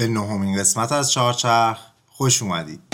به نهمین قسمت از چهارچرخ خوش اومدید.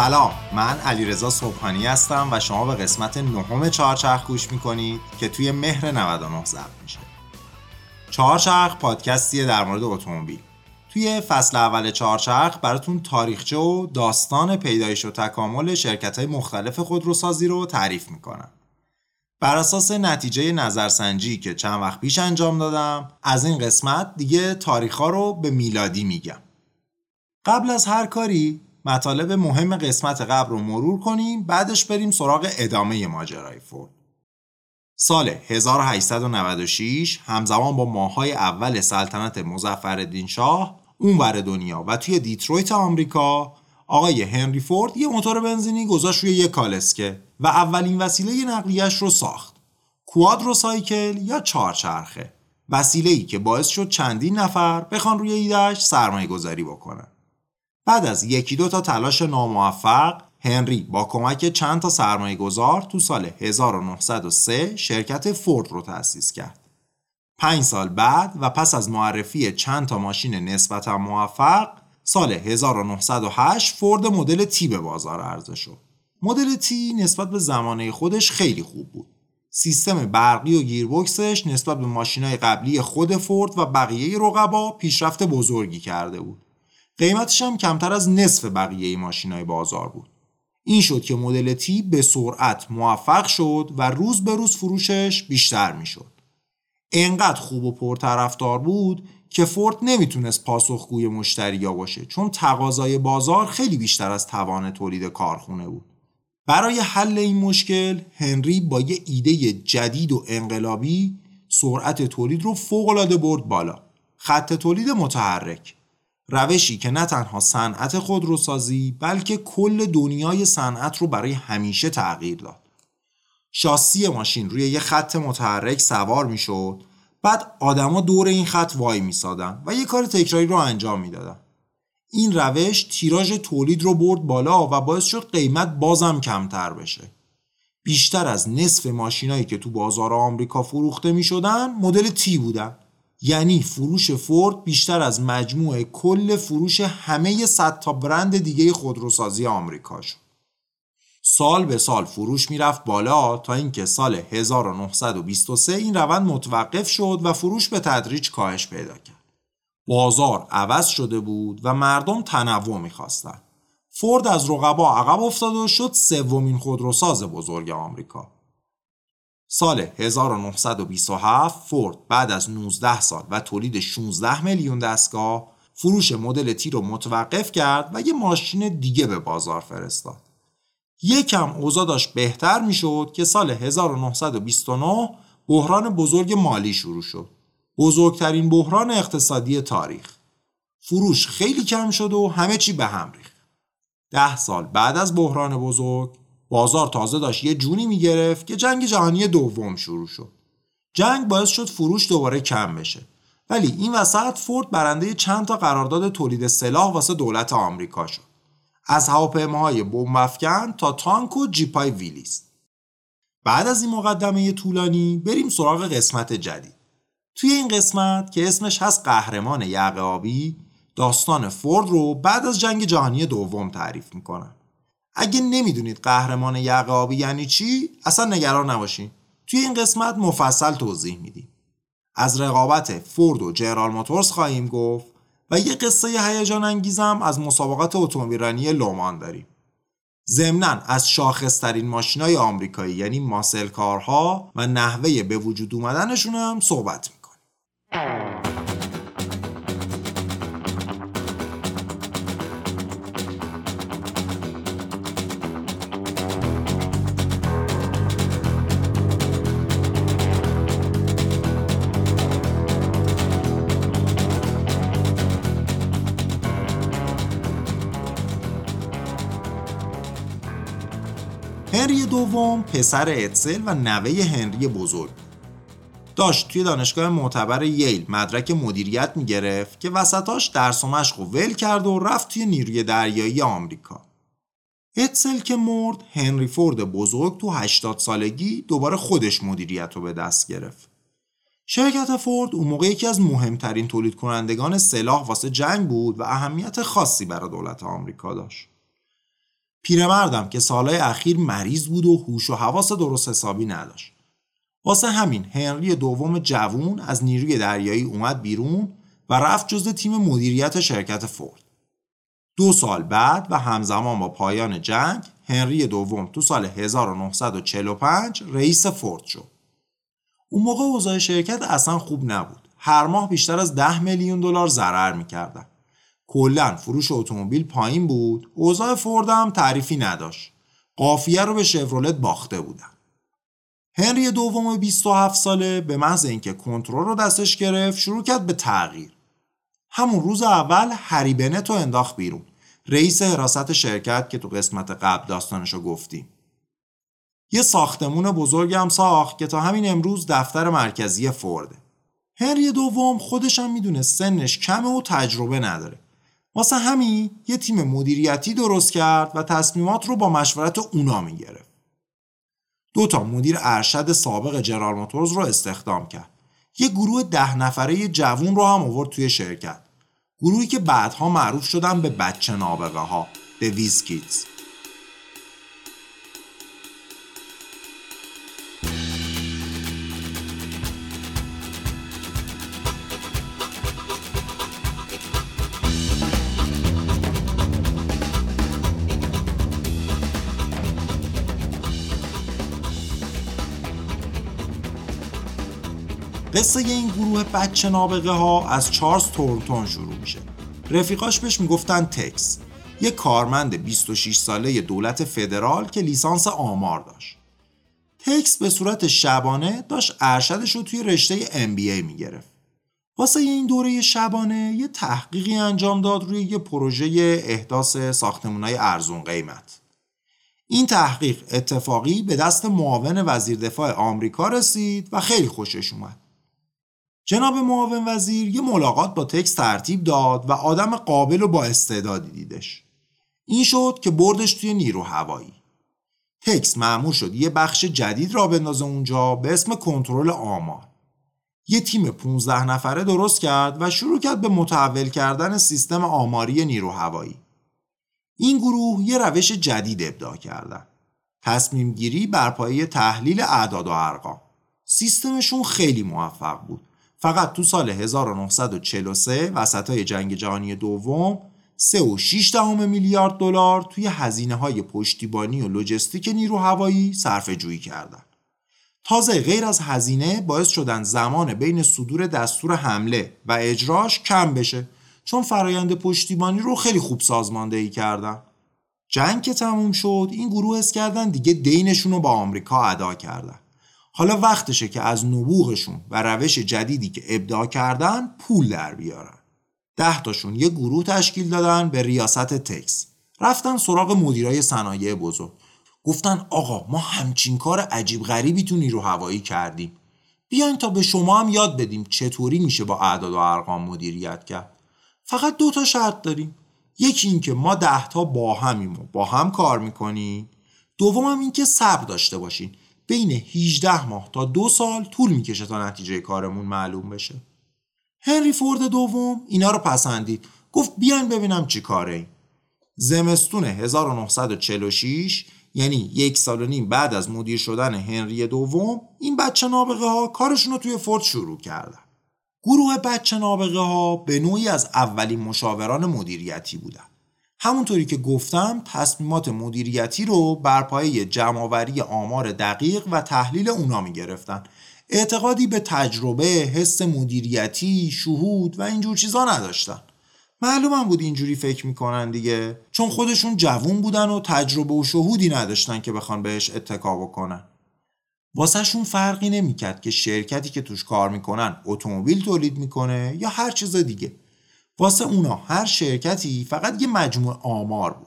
سلام من علیرضا صبحانی هستم و شما به قسمت نهم چهارچرخ گوش می‌کنید که توی مهر 99 ضبط میشه. چهارچرخ پادکستیه در مورد اتومبیل. توی فصل اول چهارچرخ براتون تاریخچه و داستان پیدایش و تکامل شرکت های مختلف خودروسازی رو تعریف می‌کنم. بر اساس نتیجه نظرسنجی که چند وقت پیش انجام دادم از این قسمت دیگه تاریخ رو به میلادی میگم. قبل از هر کاری مطالب مهم قسمت قبل رو مرور کنیم بعدش بریم سراغ ادامه ماجرای فورد. سال 1896 همزمان با ماهای اول سلطنت مزفردین شاه اونور دنیا و توی دیترویت آمریکا آقای هنری فورد یه موتور بنزینی گذاشت روی یه کالسکه و اولین وسیله نقلیش رو ساخت. کوادروسایکل یا چهارچرخه. وسیله ای که باعث شد چندین نفر بخوان روی ایدهش سرمایه گذاری بکنن. بعد از یکی دو تا تلاش ناموفق هنری با کمک چند تا سرمایه گذار تو سال 1903 شرکت فورد رو تأسیس کرد. پنج سال بعد و پس از معرفی چند تا ماشین نسبتا موفق سال 1908 فورد مدل تی به بازار عرضه شد. مدل تی نسبت به زمانه خودش خیلی خوب بود. سیستم برقی و گیربکسش نسبت به ماشینای قبلی خود فورد و بقیه رقبا پیشرفت بزرگی کرده بود. قیمتش هم کمتر از نصف بقیه ماشینای بازار بود. این شد که مدل تی به سرعت موفق شد و روز به روز فروشش بیشتر می‌شد. انقدر خوب و پرطرفدار بود که فورد نمی‌تونست پاسخگوی مشتریا باشه چون تقاضای بازار خیلی بیشتر از توان تولید کارخونه بود. برای حل این مشکل هنری با یه ایده جدید و انقلابی سرعت تولید رو فوق‌العاده برد بالا. خط تولید متحرک روشی که نه تنها صنعت خودروسازی بلکه کل دنیای صنعت رو برای همیشه تغییر داد. شاسی ماشین روی یه خط متحرک سوار می‌شد بعد آدما دور این خط وای میسادن و یه کار تکراری رو انجام می‌دادن. این روش تیراژ تولید رو برد بالا و باعث شد قیمت بازم کمتر بشه. بیشتر از نصف ماشینایی که تو بازار آمریکا فروخته می شدن مدل تی بودن یعنی فروش فورد بیشتر از مجموع کل فروش همه صد تا برند دیگه خودروسازی آمریکا شد. سال به سال فروش می‌رفت بالا تا اینکه سال 1923 این روند متوقف شد و فروش به تدریج کاهش پیدا کرد. بازار عوض شده بود و مردم تنوع می‌خواستند. فورد از رقبا عقب افتاد و شد سومین خودروساز بزرگ آمریکا. سال 1927 فورد بعد از 19 سال و تولید 16 میلیون دستگاه فروش مدل تی رو متوقف کرد و یه ماشین دیگه به بازار فرستاد. یکم اوضاع داشت بهتر می‌شد که سال 1929 بحران بزرگ مالی شروع شد. بزرگترین بحران اقتصادی تاریخ. فروش خیلی کم شد و همه چی به هم ریخت. ده سال بعد از بحران بزرگ بازار تازه داشت یه جونی می‌گرفت که جنگ جهانی دوم شروع شد. جنگ باعث شد فروش دوباره کم بشه. ولی این وسط فورد برنده چند تا قرارداد تولید سلاح واسه دولت آمریکا شد. از هواپیماهای بمب تا تانک و جیپای ویلیس بعد از این مقدمه طولانی بریم سراغ قسمت جدید. توی این قسمت که اسمش هست قهرمان یقه آبی داستان فورد رو بعد از جنگ جهانی دوم تعریف می‌کنم. اگه نمی‌دونید قهرمان یقابی یعنی چی اصلا نگران نباشین. توی این قسمت مفصل توضیح میدیم. از رقابت فورد و جنرال موتورز خواهیم گفت و یه قصه هیجان انگیزم از مسابقات اتومبیلرانی لومان داریم. ضمنا از شاخصترین ماشینای آمریکایی یعنی ماسل کارها و نحوه به وجود اومدنشون هم صحبت می‌کنیم. دوم پسر اتسل و نوه هنری بزرگ داشت توی دانشگاه معتبر ییل مدرک مدیریت می‌گرفت که وسطاش درس و مشق و ول کرد و رفت توی نیروی دریایی آمریکا. اتسل که مرد هنری فورد بزرگ تو 80 سالگی دوباره خودش مدیریت رو به دست گرفت. شرکت فورد اون موقع یکی از مهمترین تولید کنندگان سلاح واسه جنگ بود و اهمیت خاصی برای دولت آمریکا داشت. پیرمردم که سالهای اخیر مریض بود و هوش و حواس درست حسابی نداشت. واسه همین هنری دوم جوون از نیروی دریایی اومد بیرون و رفت جز تیم مدیریت شرکت فورد. دو سال بعد و همزمان با پایان جنگ هنری دوم تو سال 1945 رئیس فورد شد. اون موقع اوضاع شرکت اصلا خوب نبود. هر ماه بیشتر از 10 میلیون دلار ضرر می‌کردن. کلا فروش اتومبیل پایین بود. اوضاع فورد هم تعریفی نداشت. قافیه رو به شفرولت باخته بودن. هنری دوم 27 ساله به محض اینکه کنترل رو دستش گرفت شروع کرد به تغییر. همون روز اول هری بنت رو انداخت بیرون. رئیس حراست شرکت که تو قسمت قبل داستانش رو گفتیم. یه ساختمون بزرگ هم ساخت که تا همین امروز دفتر مرکزی فورده. هنری دوم خودش هم می‌دونه سنش کمه و تجربه نداره. واسه همین یه تیم مدیریتی درست کرد و تصمیمات رو با مشورت اونا می‌گرفت. دو تا مدیر ارشد سابق جنرال موتورز رو استخدام کرد. یه گروه ده نفره جوون رو هم آورد توی شرکت. گروهی که بعدها معروف شدن به بچه نابغه ها به ویزکیتز. قصه این گروه بچه نابغه ها از چارلز تورنتون شروع میشه. رفیقاش بهش می‌گفتن تکس. یه کارمند 26 ساله دولت فدرال که لیسانس آمار داشت. تکس به صورت شبانه داشت ارشدش رو توی رشته MBA می‌گرفت. واسه این دوره شبانه یه تحقیقی انجام داد روی یه پروژه احداث ساختمونای ارزون قیمت. این تحقیق اتفاقی به دست معاون وزیر دفاع آمریکا رسید و خیلی خوشش اومد. جناب معاون وزیر یه ملاقات با تکس ترتیب داد و آدم قابل و با استعدادی دیدش. این شد که بردش توی نیرو هوایی. تکس معمول شد یه بخش جدید را بندازه اونجا به اسم کنترل آمار. یه تیم 15 نفره درست کرد و شروع کرد به متحول کردن سیستم آماری نیرو هوایی. این گروه یه روش جدید ابداع کردن. تصمیم گیری بر پایه تحلیل اعداد و ارقام. سیستمشون خیلی موفق بود. فقط تو سال 1943 وسط های جنگ جهانی دوم 3.6 دهم میلیارد دلار توی هزینه های پشتیبانی و لوجستیک نیرو هوایی صرفه جویی کردن. تازه غیر از هزینه باعث شدن زمان بین صدور دستور حمله و اجراش کم بشه چون فرایند پشتیبانی رو خیلی خوب سازماندهی کردن. جنگ که تموم شد این گروه حس کردن دیگه دینشون رو با آمریکا ادا کردن. حالا وقتشه که از نبوغشون و روش جدیدی که ابداع کردن پول در بیارن. ده تاشون یه گروه تشکیل دادن به ریاست تکس. رفتن سراغ مدیرای صنایع بزرگ. گفتن آقا ما همچین کار عجیب غریبی تو نیرو هوایی کردیم. بیاین تا به شما هم یاد بدیم چطوری میشه با اعداد و ارقام مدیریت کرد. فقط دو تا شرط داریم. یکی اینکه ما ده تا با همیم و با هم کار می‌کنیم. دوم هم اینکه صبر داشته باشین بین 18 ماه تا دو سال طول می‌کشه تا نتیجه کارمون معلوم بشه. هنری فورد دوم اینا رو پسندید. گفت بیاین ببینم چی کاره این. زمستون 1946 یعنی یک سال و نیم بعد از مدیر شدن هنری دوم این بچه نابغه ها کارشون رو توی فورد شروع کردن. گروه بچه نابغه ها به نوعی از اولین مشاوران مدیریتی بودن. همونطوری که گفتم تصمیمات مدیریتی رو بر پایه جمعآوری آمار دقیق و تحلیل اونا می گرفتن. اعتقادی به تجربه، حس مدیریتی، شهود و اینجور چیزا نداشتن. معلومم بود اینجوری فکر می‌کنن دیگه چون خودشون جوون بودن و تجربه و شهودی نداشتن که بخوان بهش اتکا بکنن. واسهشون فرقی نمی‌کرد که شرکتی که توش کار می‌کنن اتومبیل تولید می‌کنه یا هر چیز دیگه. واسه اونا هر شرکتی فقط یه مجموع آمار بود.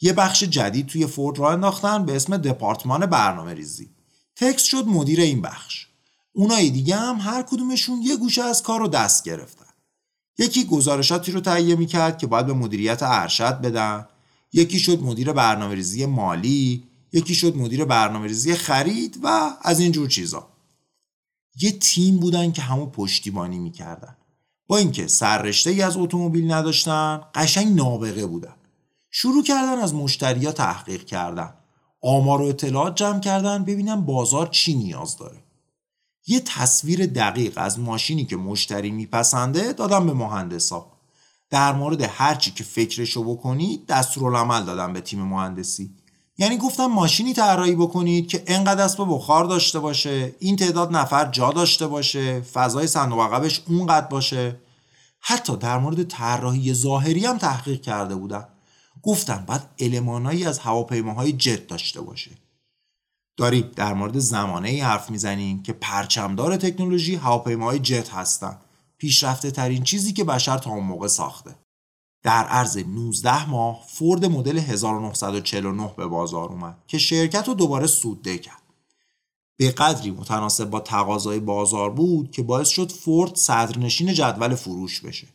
یه بخش جدید توی فورد را انداختن به اسم دپارتمان برنامه ریزی. تکس شد مدیر این بخش. اونای دیگه هم هر کدومشون یه گوشه از کار رو دست گرفتن. یکی گزارشاتی رو تهیه می‌کرد که باید به مدیریت ارشد بدن. یکی شد مدیر برنامه ریزی مالی. یکی شد مدیر برنامه ریزی خرید و از اینجور چیزا. یه تیم بودن که همو پشتیبانی می‌کردن. با اینکه سررشته ای از اتومبیل نداشتن قشنگ نابغه بودن. شروع کردن از مشتریا تحقیق کردن. آمار و اطلاعات جمع کردن ببینن بازار چی نیاز داره. یه تصویر دقیق از ماشینی که مشتری میپسنده دادم به مهندسا. در مورد هرچی که فکرشو بکنید دستورالعمل دادم به تیم مهندسی. یعنی گفتم ماشینی طراحی بکنید که انقدر اسب بخار داشته باشه این تعداد نفر جا داشته باشه فضای صندوق عقبش اونقدر باشه. حتی در مورد طراحی ظاهری هم تحقیق کرده بودم. گفتم باید المانایی از هواپیماهای جت داشته باشه. داریم در مورد زمانه ای حرف می‌زنیم که پرچمدار تکنولوژی هواپیماهای جت هستن. پیشرفته ترین چیزی که بشر تا اون موقع ساخته. در عرض 19 ماه فورد مدل 1949 به بازار اومد که شرکت رو دوباره سودده کرد. به قدری متناسب با تقاضای بازار بود که باعث شد فورد صدرنشین جدول فروش بشه.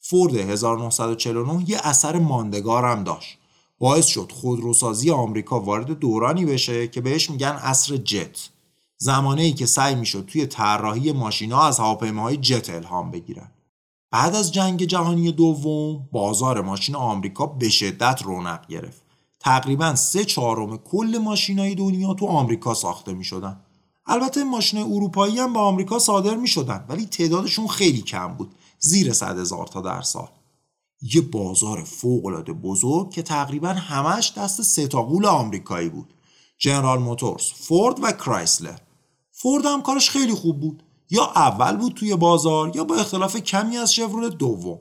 فورد 1949 یه اثر ماندگار هم داشت. باعث شد خودروسازی آمریکا وارد دورانی بشه که بهش میگن اصر جت. زمانه ای که سعی می‌شد توی طراحی ماشینا از هواپیماهای جت الهام بگیرن. بعد از جنگ جهانی دوم بازار ماشین آمریکا به شدت رونق گرفت. تقریبا سه چهارم کل ماشینای دنیا تو آمریکا ساخته می شدن. البته ماشین اروپایی هم به آمریکا صادر می شدن ولی تعدادشون خیلی کم بود زیر صد هزار تا در سال. یه بازار فوقالعاده بزرگ که تقریبا همش دست ستاقول آمریکایی بود. جنرال موتورز فورد و کرایسلر. فورد هم کارش خیلی خوب بود. یا اول بود توی بازار یا با اختلاف کمی از شورولت دوم.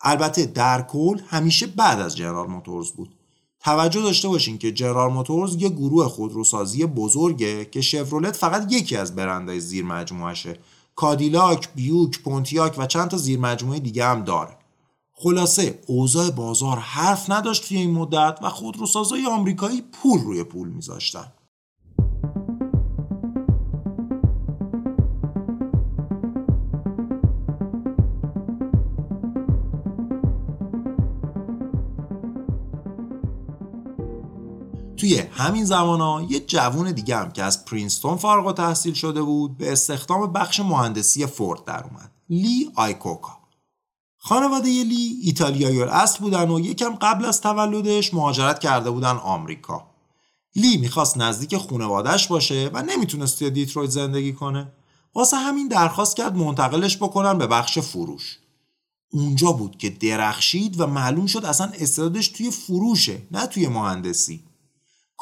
البته در کل همیشه بعد از جنرال موتورز بود. توجه داشته باشین که جنرال موتورز یه گروه خودروسازی بزرگه که شورولت فقط یکی از برندهای زیر مجموعشه کادیلاک، بیوک، پونتیاک و چند تا زیر مجموعه دیگه هم داره. خلاصه اوضاع بازار حرف نداشت توی این مدت و خودروسازای آمریکایی پول روی پول میذاشتن. همین زمان ها یه جوون دیگه هم که از پرینستون فارغ تحصیل شده بود به استخدام بخش مهندسی فورد در اومد. لی آیکوکا. خانواده لی ایتالیایی اصل بودن و یکم قبل از تولدش مهاجرت کرده بودن آمریکا. لی می‌خواست نزدیک خونوادش باشه و نمی‌تونست توی دیترویت زندگی کنه. واسه همین درخواست کرد منتقلش بکنن به بخش فروش. اونجا بود که درخشید و معلوم شد اصلا استعدادش توی فروشه نه توی مهندسی.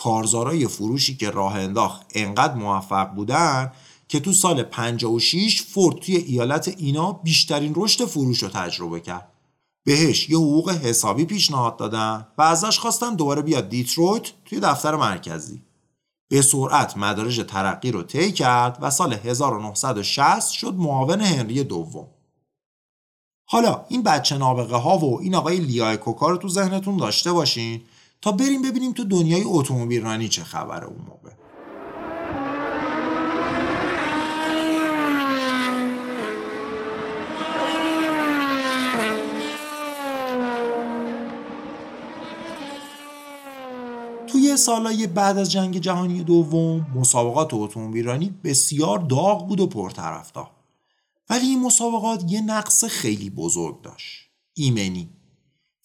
کارزارای فروشی که راه انداخت انقدر موفق بودن که تو سال 56 فورد توی ایالت اینا بیشترین رشد فروش رو تجربه کرد. بهش یه حقوق حسابی پیشنهاد دادن و ازش خواستن دوباره بیاد دیترویت توی دفتر مرکزی. به سرعت مدارج ترقی رو طی کرد و سال 1960 شد معاون هنری دوم. حالا این بچه نابغه ها و این آقای لیای کوکا رو تو ذهنتون داشته باشین تا بریم ببینیم تو دنیای اتومبیل رانی چه خبره اون موقع. توی سالهای بعد از جنگ جهانی دوم مسابقات اتومبیل رانی بسیار داغ بود و پرطرفدار. ولی این مسابقات یه نقص خیلی بزرگ داشت. ایمنی.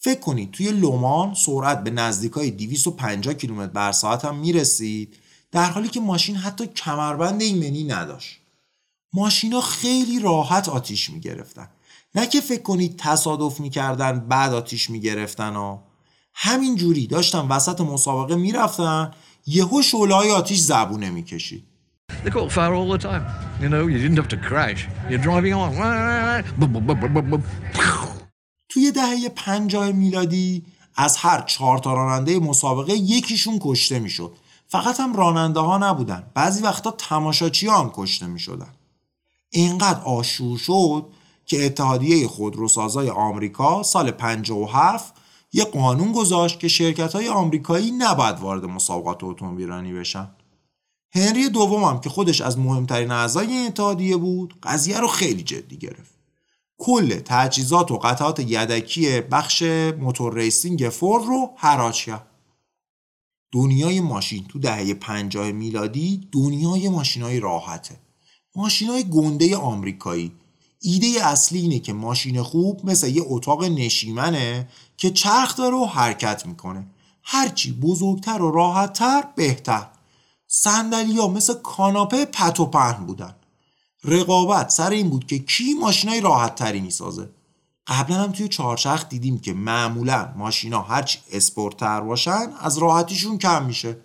فکر کنید توی لومان سرعت به نزدیکای 250 کیلومتر بر ساعت هم می‌رسید در حالی که ماشین حتی کمربند ایمنی نداشت ماشینا خیلی راحت آتیش می‌گرفتن نه که فکر کنید تصادف می‌کردن بعد آتیش می‌گرفتن ها همین جوری داشتن وسط مسابقه می‌رفتن یهو شعله آتیش زبونه می‌کشید caught fire all the time. You know, you didn't have to crash. You're driving on. توی دهه پنجاه میلادی از هر چهار تا راننده مسابقه یکیشون کشته می‌شد. فقط هم راننده ها نبودن. بعضی وقتا تماشاچی هم کشته می شدن اینقدر آشور شد که اتحادیه خودروسازای آمریکا سال 57 یه قانون گذاشت که شرکت های آمریکایی نباید وارد مسابقات اتومبیلرانی بشن. هنری دوم که خودش از مهمترین اعضای این اتحادیه بود قضیه رو خیلی جدی گرفت. کل تجهیزات و قطعات یدکی بخش motor racing فورد رو حراج کرد. دنیای ماشین تو دهه 50 میلادی دنیای ماشینای راحته. ماشینای گنده آمریکایی. ایده اصلی اینه که ماشین خوب مثل یه اتاق نشیمنه که چرخ داره و حرکت می‌کنه. هرچی بزرگتر و راحتتر بهتر. ها مثل کاناپه پت و پهن بودن. رقابت سر این بود که کی ماشینای راحت تری می‌سازه. قبلا هم توی چهارچرخ دیدیم که معمولا ماشینا هرچی اسپورتتر باشن از راحتیشون کم میشه.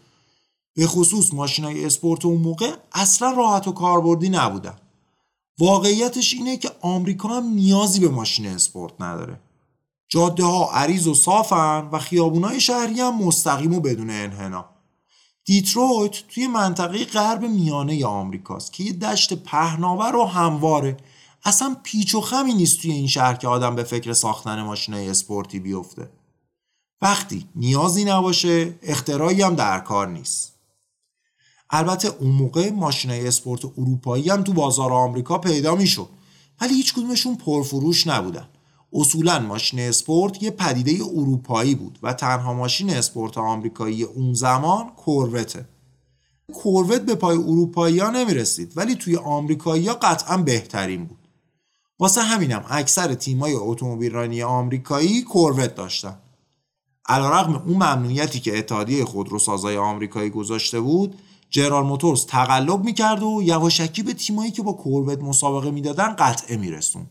به خصوص ماشینای اسپورت اون موقع اصلا راحت و کاربردی نبودن. واقعیتش اینه که آمریکا هم نیازی به ماشین اسپورت نداره. جاده ها عریض و صافن و خیابونای شهری هم مستقیم و بدون انحنا دیترویت توی منطقه غرب میانه آمریکاست که یه دشت پهناور و همواره. اصلا پیچ و خمی نیست توی این شهر که آدم به فکر ساختن ماشینای اسپورتی بیفته. وقتی نیازی نباشه اختراعی هم در کار نیست. البته اون موقع ماشینای اسپورت اروپایی هم تو بازار آمریکا پیدا می‌شد ولی هیچ کدومشون پرفروش نبودن. اصولا ماشین اسپورت یه پدیده اروپایی بود و تنها ماشین اسپورت آمریکایی اون زمان کوروته کوروت به پای اروپایی ها نمی رسید ولی توی آمریکایی ها قطعا بهترین بود. واسه همینم اکثر تیمای اتومبیل رانی آمریکایی کوروت داشتن. علیرغم اون ممنوعیتی که اتحادیه خودروسازای آمریکایی گذاشته بود جرال موتورز تقلب می‌کرد و یواشکی به تیمایی که با کوروت مسابقه می‌دادن قطعه میرسون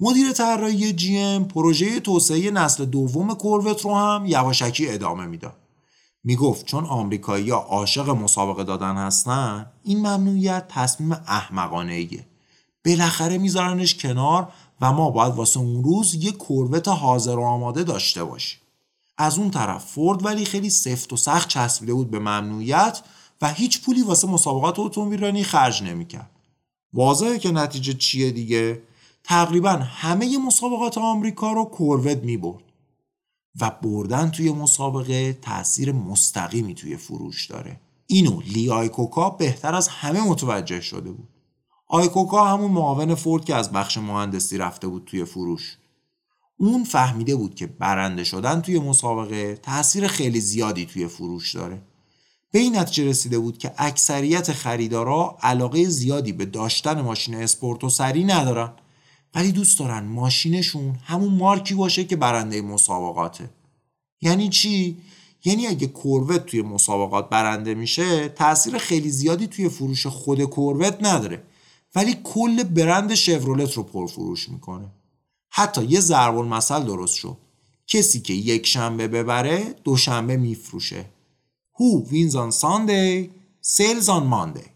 مدیر طراحی جی ام پروژه توسعه نسل دوم کوروت رو هم یواشکی ادامه می‌داد می‌گفت چون آمریکایی‌ها عاشق مسابقه دادن هستن این ممنوعیت تصمیم احمقانه ایه بالاخره میذارنش کنار و ما باید واسه اون روز یه کوروت حاضر و آماده داشته باشیم. از اون طرف فورد ولی خیلی سفت و سخت چسبیده بود به ممنوعیت و هیچ پولی واسه مسابقات اتومبیلرانی خرج نمی‌کرد. واضحه که نتیجه چیه دیگه؟ تقریبا همه مسابقات آمریکا رو کوروت می‌برد و بردن توی مسابقه تاثیر مستقیمی توی فروش داره. اینو لی آیکوکا بهتر از همه متوجه شده بود. آیکوکا همون معاون فورد که از بخش مهندسی رفته بود توی فروش. اون فهمیده بود که برنده شدن توی مسابقه تاثیر خیلی زیادی توی فروش داره. به این نتیجه رسیده بود که اکثریت خریدارا علاقه زیادی به داشتن ماشین اسپورت سری ندارن. ولی دوست دارن ماشینشون همون مارکی باشه که برنده مسابقاته. یعنی چی؟ یعنی اگه کوروت توی مسابقات برنده میشه تاثیر خیلی زیادی توی فروش خود کوروت نداره. ولی کل برند شورولت رو پرفروش می‌کنه. حتی یه ضرب المثل درست شد. کسی که یک شنبه ببره دوشنبه میفروشه. Who wins on Sunday sales on Monday.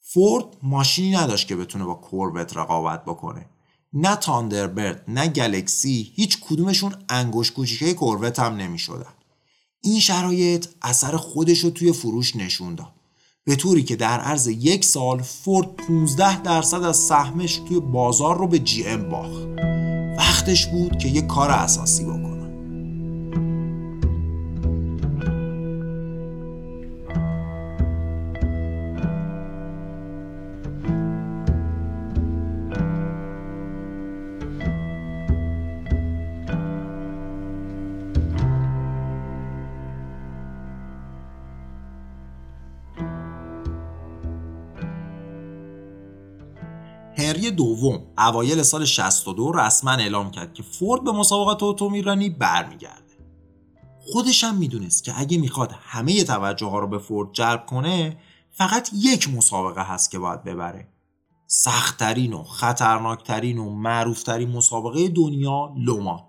فورد ماشینی نداشت که بتونه با کوروت رقابت بکنه. نه تاندربرد نه گلکسی هیچ کدومشون انگوش کوچیکه کوروت هم نمی شدن. این شرایط اثر خودش رو توی فروش نشون داد. به طوری که در عرض یک سال فورد 15 درصد از سهمش توی بازار رو به جی ام باخت. وقتش بود که یه کار اساسی بکنه. اوایل سال 62 رسما اعلام کرد که فورد به مسابقات اتومبیلرانی برمیگرده. خودش هم می‌دونست که اگه می‌خواد همه توجه ها رو به فورد جلب کنه فقط یک مسابقه هست که باید ببره. سختترین و خطرناکترین و معروفترین مسابقه دنیا لومان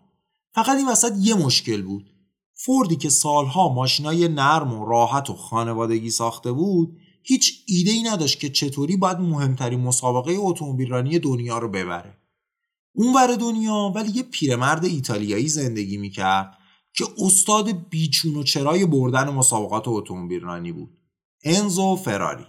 فقط این وسط یه مشکل بود. فوردی که سالها ماشینای نرم و راحت و خانوادگی ساخته بود هیچ ایده ای نداشت که چطوری باید مهمترین مسابقه اتومبیل دنیا رو ببره. اون ور دنیا ولی یه پیرمرد ایتالیایی زندگی می‌کرد که استاد بیچون و چرای بردن مسابقات اتومبیل رانی بود. انزو فراری.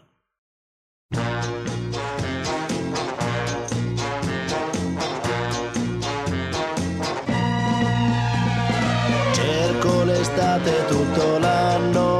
Tutto l'anno.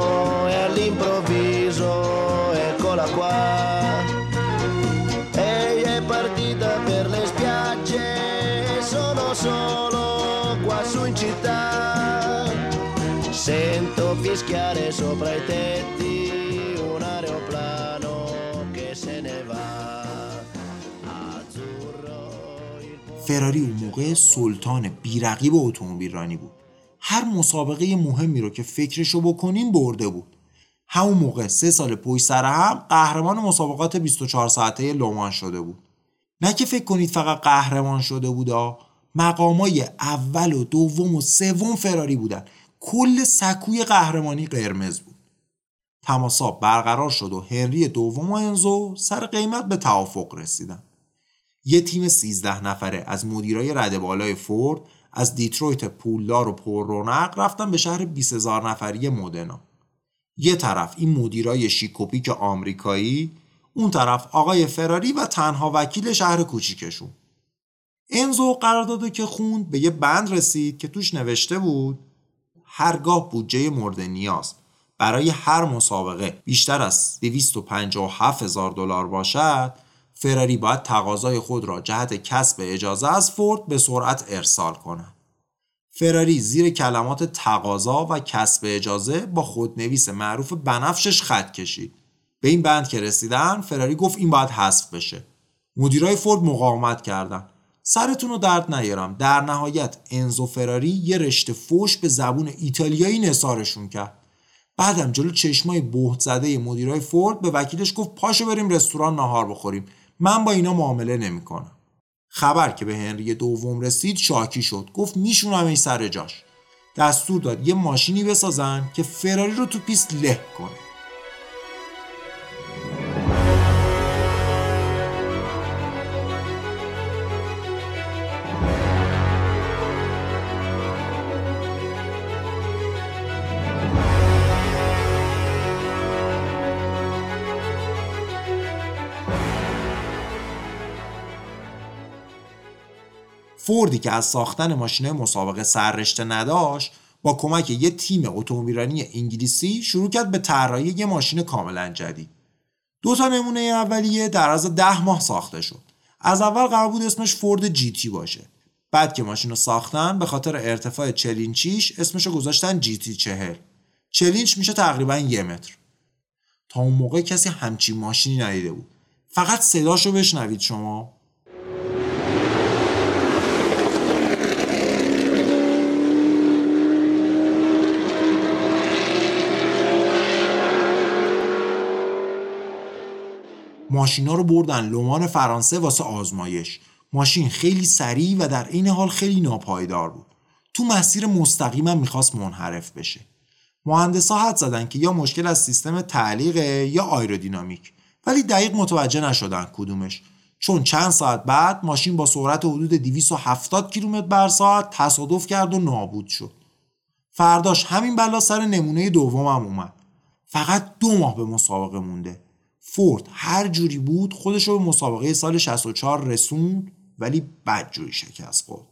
فراری اون موقع سلطان بیرقیب اتومبیل رانی بود. هر مسابقه مهمی رو که فکرشو بکنین برده بود. همون موقع سه سال پشت سر هم قهرمان مسابقات 24 ساعته لومان شده بود. نه که فکر کنید فقط قهرمان شده بودا مقامای اول و دوم و سوم فراری بودن. کل سکوی قهرمانی قرمز بود. تماسا برقرار شد و هنری دوم و انزو سر قیمت به توافق رسیدن. یه تیم 13 نفره از مدیرای رده بالای فورد از دیترویت پولدار و پر رونق رفتن به شهر 20000 نفری مدنا یه طرف این مدیرای شیکوپیک آمریکایی اون طرف آقای فراری و تنها وکیل شهر کوچیکشون. انزو قرارداد که خوند به یه بند رسید که توش نوشته بود هرگاه بودجه مورد نیاز برای هر مسابقه بیشتر از 257 هزار دلار باشد فراری باید تقاضای خود را جهت کسب اجازه از فورد به سرعت ارسال کند. فراری زیر کلمات تقاضا و کسب اجازه با خودنویس معروف بنفشش خط کشید. به این بند که رسیدن فراری گفت این باید حذف بشه. مدیرای فورد مقاومت کردن. سرتون رو درد نیارم در نهایت انزو فراری یه رشته فوش به زبون ایتالیایی نثارشون کرد. بعدم جلو چشمای بهت زده مدیرای فورد به وکیلش گفت پاشو بریم رستوران ناهار بخوریم من با اینا معامله نمی‌کنم. خبر که به هنری دوم رسید شاکی شد. گفت میشونم این سر جاش. دستور داد یه ماشینی بسازن که فراری رو تو پیست له کنه. فوردی که از ساختن ماشین مسابقه سررشته نداشت با کمک یه تیم اتومبیلرانی انگلیسی شروع کرد به طراحی یه ماشین کاملا جدید دو تا نمونه اولیه در از ده ماه ساخته شد. از اول قرار بود اسمش فورد جی تی باشه. بعد که ماشین رو ساختن به خاطر ارتفاع چلینچیش اسمش رو گذاشتن جی تی چهل. چلینچ میشه تقریبا یه متر. تا اون موقع کسی همچین ماشینی ندیده بود. فقط صداشو بشنوید شما. ماشینا رو بردن لومان فرانسه واسه آزمایش. ماشین خیلی سریع و در این حال خیلی ناپایدار بود. تو مسیر مستقیمم می‌خواست منحرف بشه. مهندسا حد زدن که یا مشکل از سیستم تعلیقه یا آیرودینامیک. ولی دقیق متوجه نشدن کدومش. چون چند ساعت بعد ماشین با سرعت حدود 270 کیلومتر بر ساعت تصادف کرد و نابود شد. فرداش همین بلا سر نمونه دومم اومد. فقط دو ماه به مسابقه مونده. فورد. هر جوری بود خودش رو به مسابقه سال 64 رسوند ولی بدجوری شکست خورد.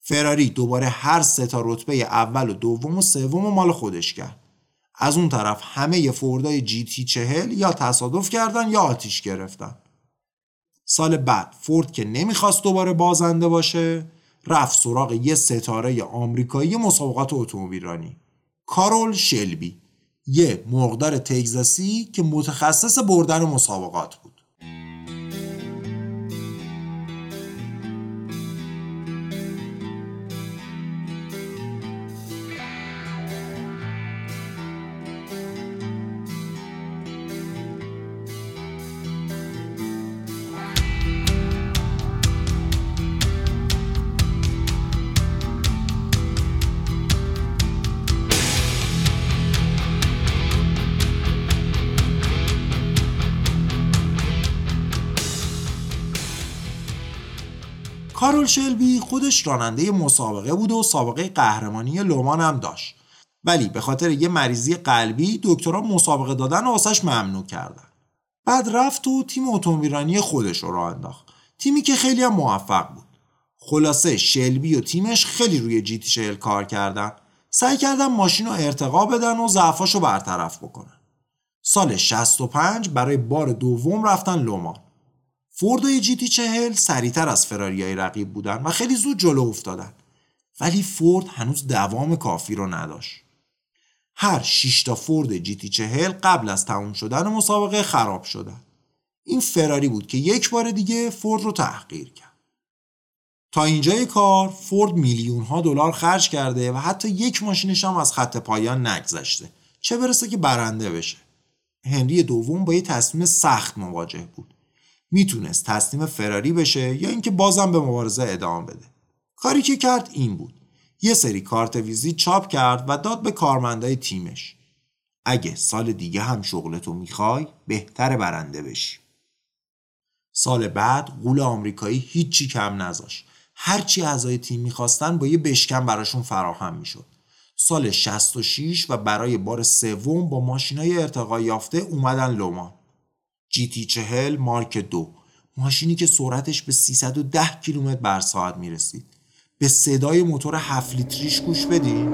فراری دوباره هر سه تا رتبه اول و دوم و سوم و مال خودش کرد. از اون طرف همه فوردای جی تی چهل یا تصادف کردن یا آتیش گرفتن. سال بعد فورد که نمی‌خواست دوباره بازنده باشه رفت سراغ یه ستاره آمریکایی مسابقات اتومبیلرانی. کارول شلبی. یه مرغدار تگزاسی که متخصص بردن مسابقات بود. کارول شلبی خودش راننده مسابقه بود و سابقه قهرمانی لومان هم داشت. ولی به خاطر یه مریضی قلبی دکترها مسابقه دادن و واسش ممنوع کردن. بعد رفت و تیم اتومبیلرانی خودش رو راه انداخت. تیمی که خیلی هم موفق بود. خلاصه شلبی و تیمش خیلی روی جی تی کار کردن. سعی کردن ماشین رو ارتقا بدن و ضعفاشو برطرف بکنن. سال 65 برای بار دوم رفتن لومان. فورد جی تی چهل سریعتر از فراریای رقیب بودن و خیلی زود جلو افتادن. ولی فورد هنوز دوام کافی رو نداشت. هر 6 تا فورد جی تی چهل قبل از تموم شدن مسابقه خراب شدن. این فراری بود که یک بار دیگه فورد رو تحقیر کرد. تا اینجای کار فورد میلیون ها دلار خرج کرده و حتی یک ماشینش هم از خط پایان نگذشته. چه برسه که برنده بشه. هنری دوم با یه تصمیم سخت مواجه بود. می‌تونست تسلیم فراری بشه یا اینکه بازم به مبارزه ادامه بده. کاری که کرد این بود. یه سری کارت ویزیت چاپ کرد و داد به کارمندای تیمش. اگه سال دیگه هم شغلتو می‌خوای بهتر برنده بشی. سال بعد قول آمریکایی هیچی کم نذاشت. هرچی اعضای تیم می‌خواستن با یه بشکن براشون فراهم می‌شد. سال 66 و برای بار سوم با ماشینای ارتقا یافته اومدن لومان. جی تی چهل مارک دو. ماشینی که سرعتش به 310 کیلومتر بر ساعت می‌رسید. به صدای موتور 7 لیتریش گوش بدین.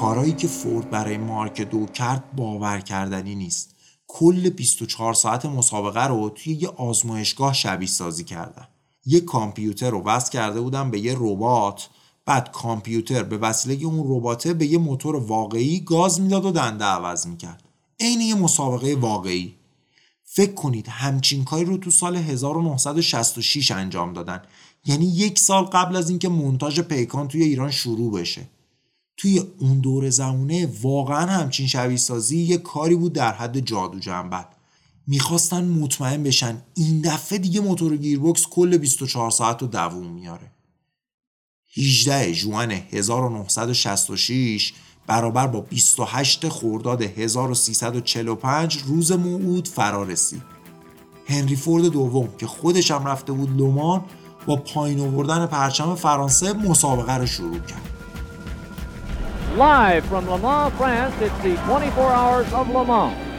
کارهایی که فورد برای مارک دو کرد باور کردنی نیست. کل 24 ساعت مسابقه رو توی یه آزمایشگاه شبیه سازی کردن. یه کامپیوتر رو وصل کرده بودن به یه ربات. بعد کامپیوتر به وسیله اون رباته به یه موتور واقعی گاز می‌داد و دنده عوض می‌کرد. عین یه مسابقه واقعی. فکر کنید همچین کاری رو تو سال 1966 انجام دادن. یعنی یک سال قبل از اینکه مونتاژ پیکان توی ایران شروع بشه. توی اون دور زمونه واقعا همچین شبیه سازی یه کاری بود در حد جادو جنبت می‌خواستن مطمئن بشن این دفعه دیگه موتور گیربکس کل 24 ساعت رو دووم میاره 18 جوان 1966 برابر با 28 خرداد 1345 روز موعود فرا رسید. هنری فورد دوم که خودش هم رفته بود لومان با پایین آوردن پرچم فرانسه مسابقه رو شروع کرد. Live from Le Mans, France, it's the 24 hours of Le Mans.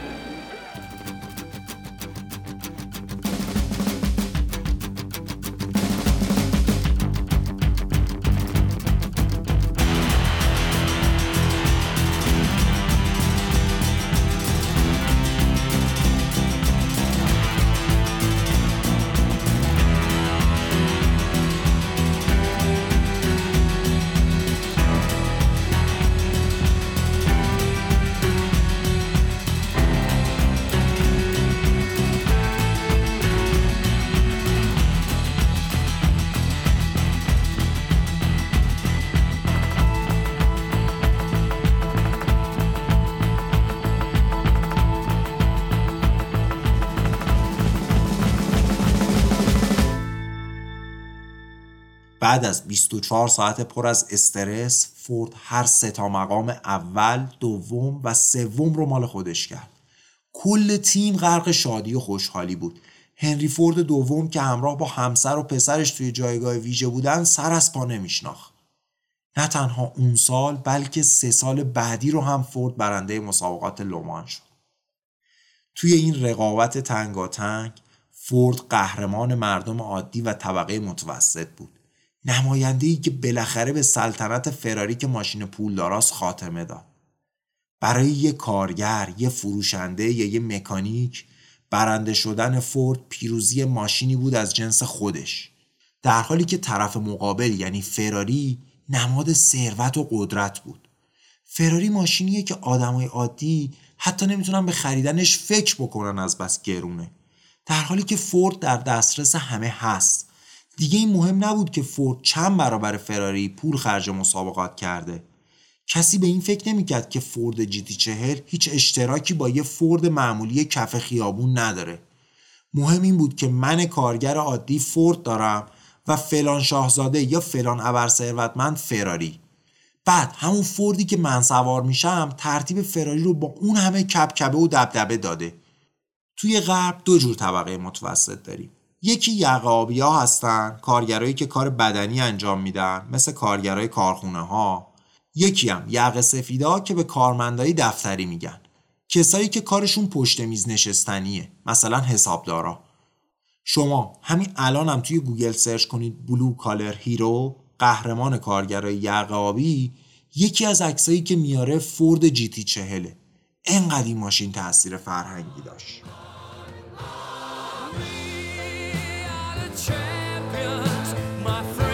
بعد از 24 ساعت پر از استرس فورد هر سه تا مقام اول، دوم و سوم رو مال خودش کرد. کل تیم غرق شادی و خوشحالی بود. هنری فورد دوم که همراه با همسر و پسرش توی جایگاه ویژه بودن سر از پا نمیشناخت. نه تنها اون سال بلکه سه سال بعدی رو هم فورد برنده مسابقات لومان شد. توی این رقابت تنگاتنگ فورد قهرمان مردم عادی و طبقه متوسط بود. نماینده ای که بالاخره به سلطنت فراری که ماشین پولداراست خاتمه داد. برای یه کارگر یه فروشنده یا یه مکانیک برنده شدن فورد پیروزی ماشینی بود از جنس خودش. در حالی که طرف مقابل یعنی فراری نماد ثروت و قدرت بود. فراری ماشینیه که آدمای عادی حتی نمی‌تونن به خریدنش فکر بکنن از بس گرونه. در حالی که فورد در دسترس همه هست. دیگه این مهم نبود که فورد چند برابر فراری پول خرج مسابقات کرده. کسی به این فکر نمی‌کرد که فورد جیتی چهل هیچ اشتراکی با یه فورد معمولی کف خیابون نداره. مهم این بود که من کارگر عادی فورد دارم و فلان شاهزاده یا فلان ابر ثروتمند فراری. بعد همون فوردی که من سوار میشم ترتیب فراری رو با اون همه کبکبه و دبدبه داده. توی غرب دو جور طبقه متوسط داریم. یکی یقه آبی ها هستن کارگرایی که کار بدنی انجام میدن مثل کارگرای کارخونه ها یکی هم یقه سفیدا که به کارمندای دفتری میگن. کسایی که کارشون پشت میز نشستنیه مثلا حسابدارا. شما همین الانم هم توی گوگل سرچ کنید blue collar hero قهرمان کارگرای یقه آبی یکی از عکسایی که میاره فورد جیتی چهله انقدر این ماشین تاثیر فرهنگی داشت. my friend.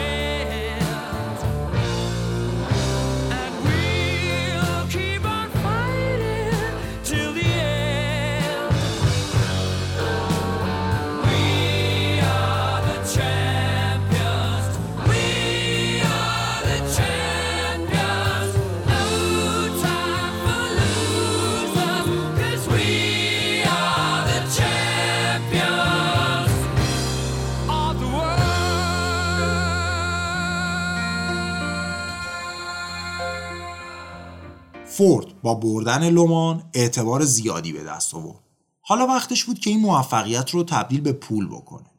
فورد با بردن لومان اعتبار زیادی به دست آورد. حالا وقتش بود که این موفقیت رو تبدیل به پول بکنه.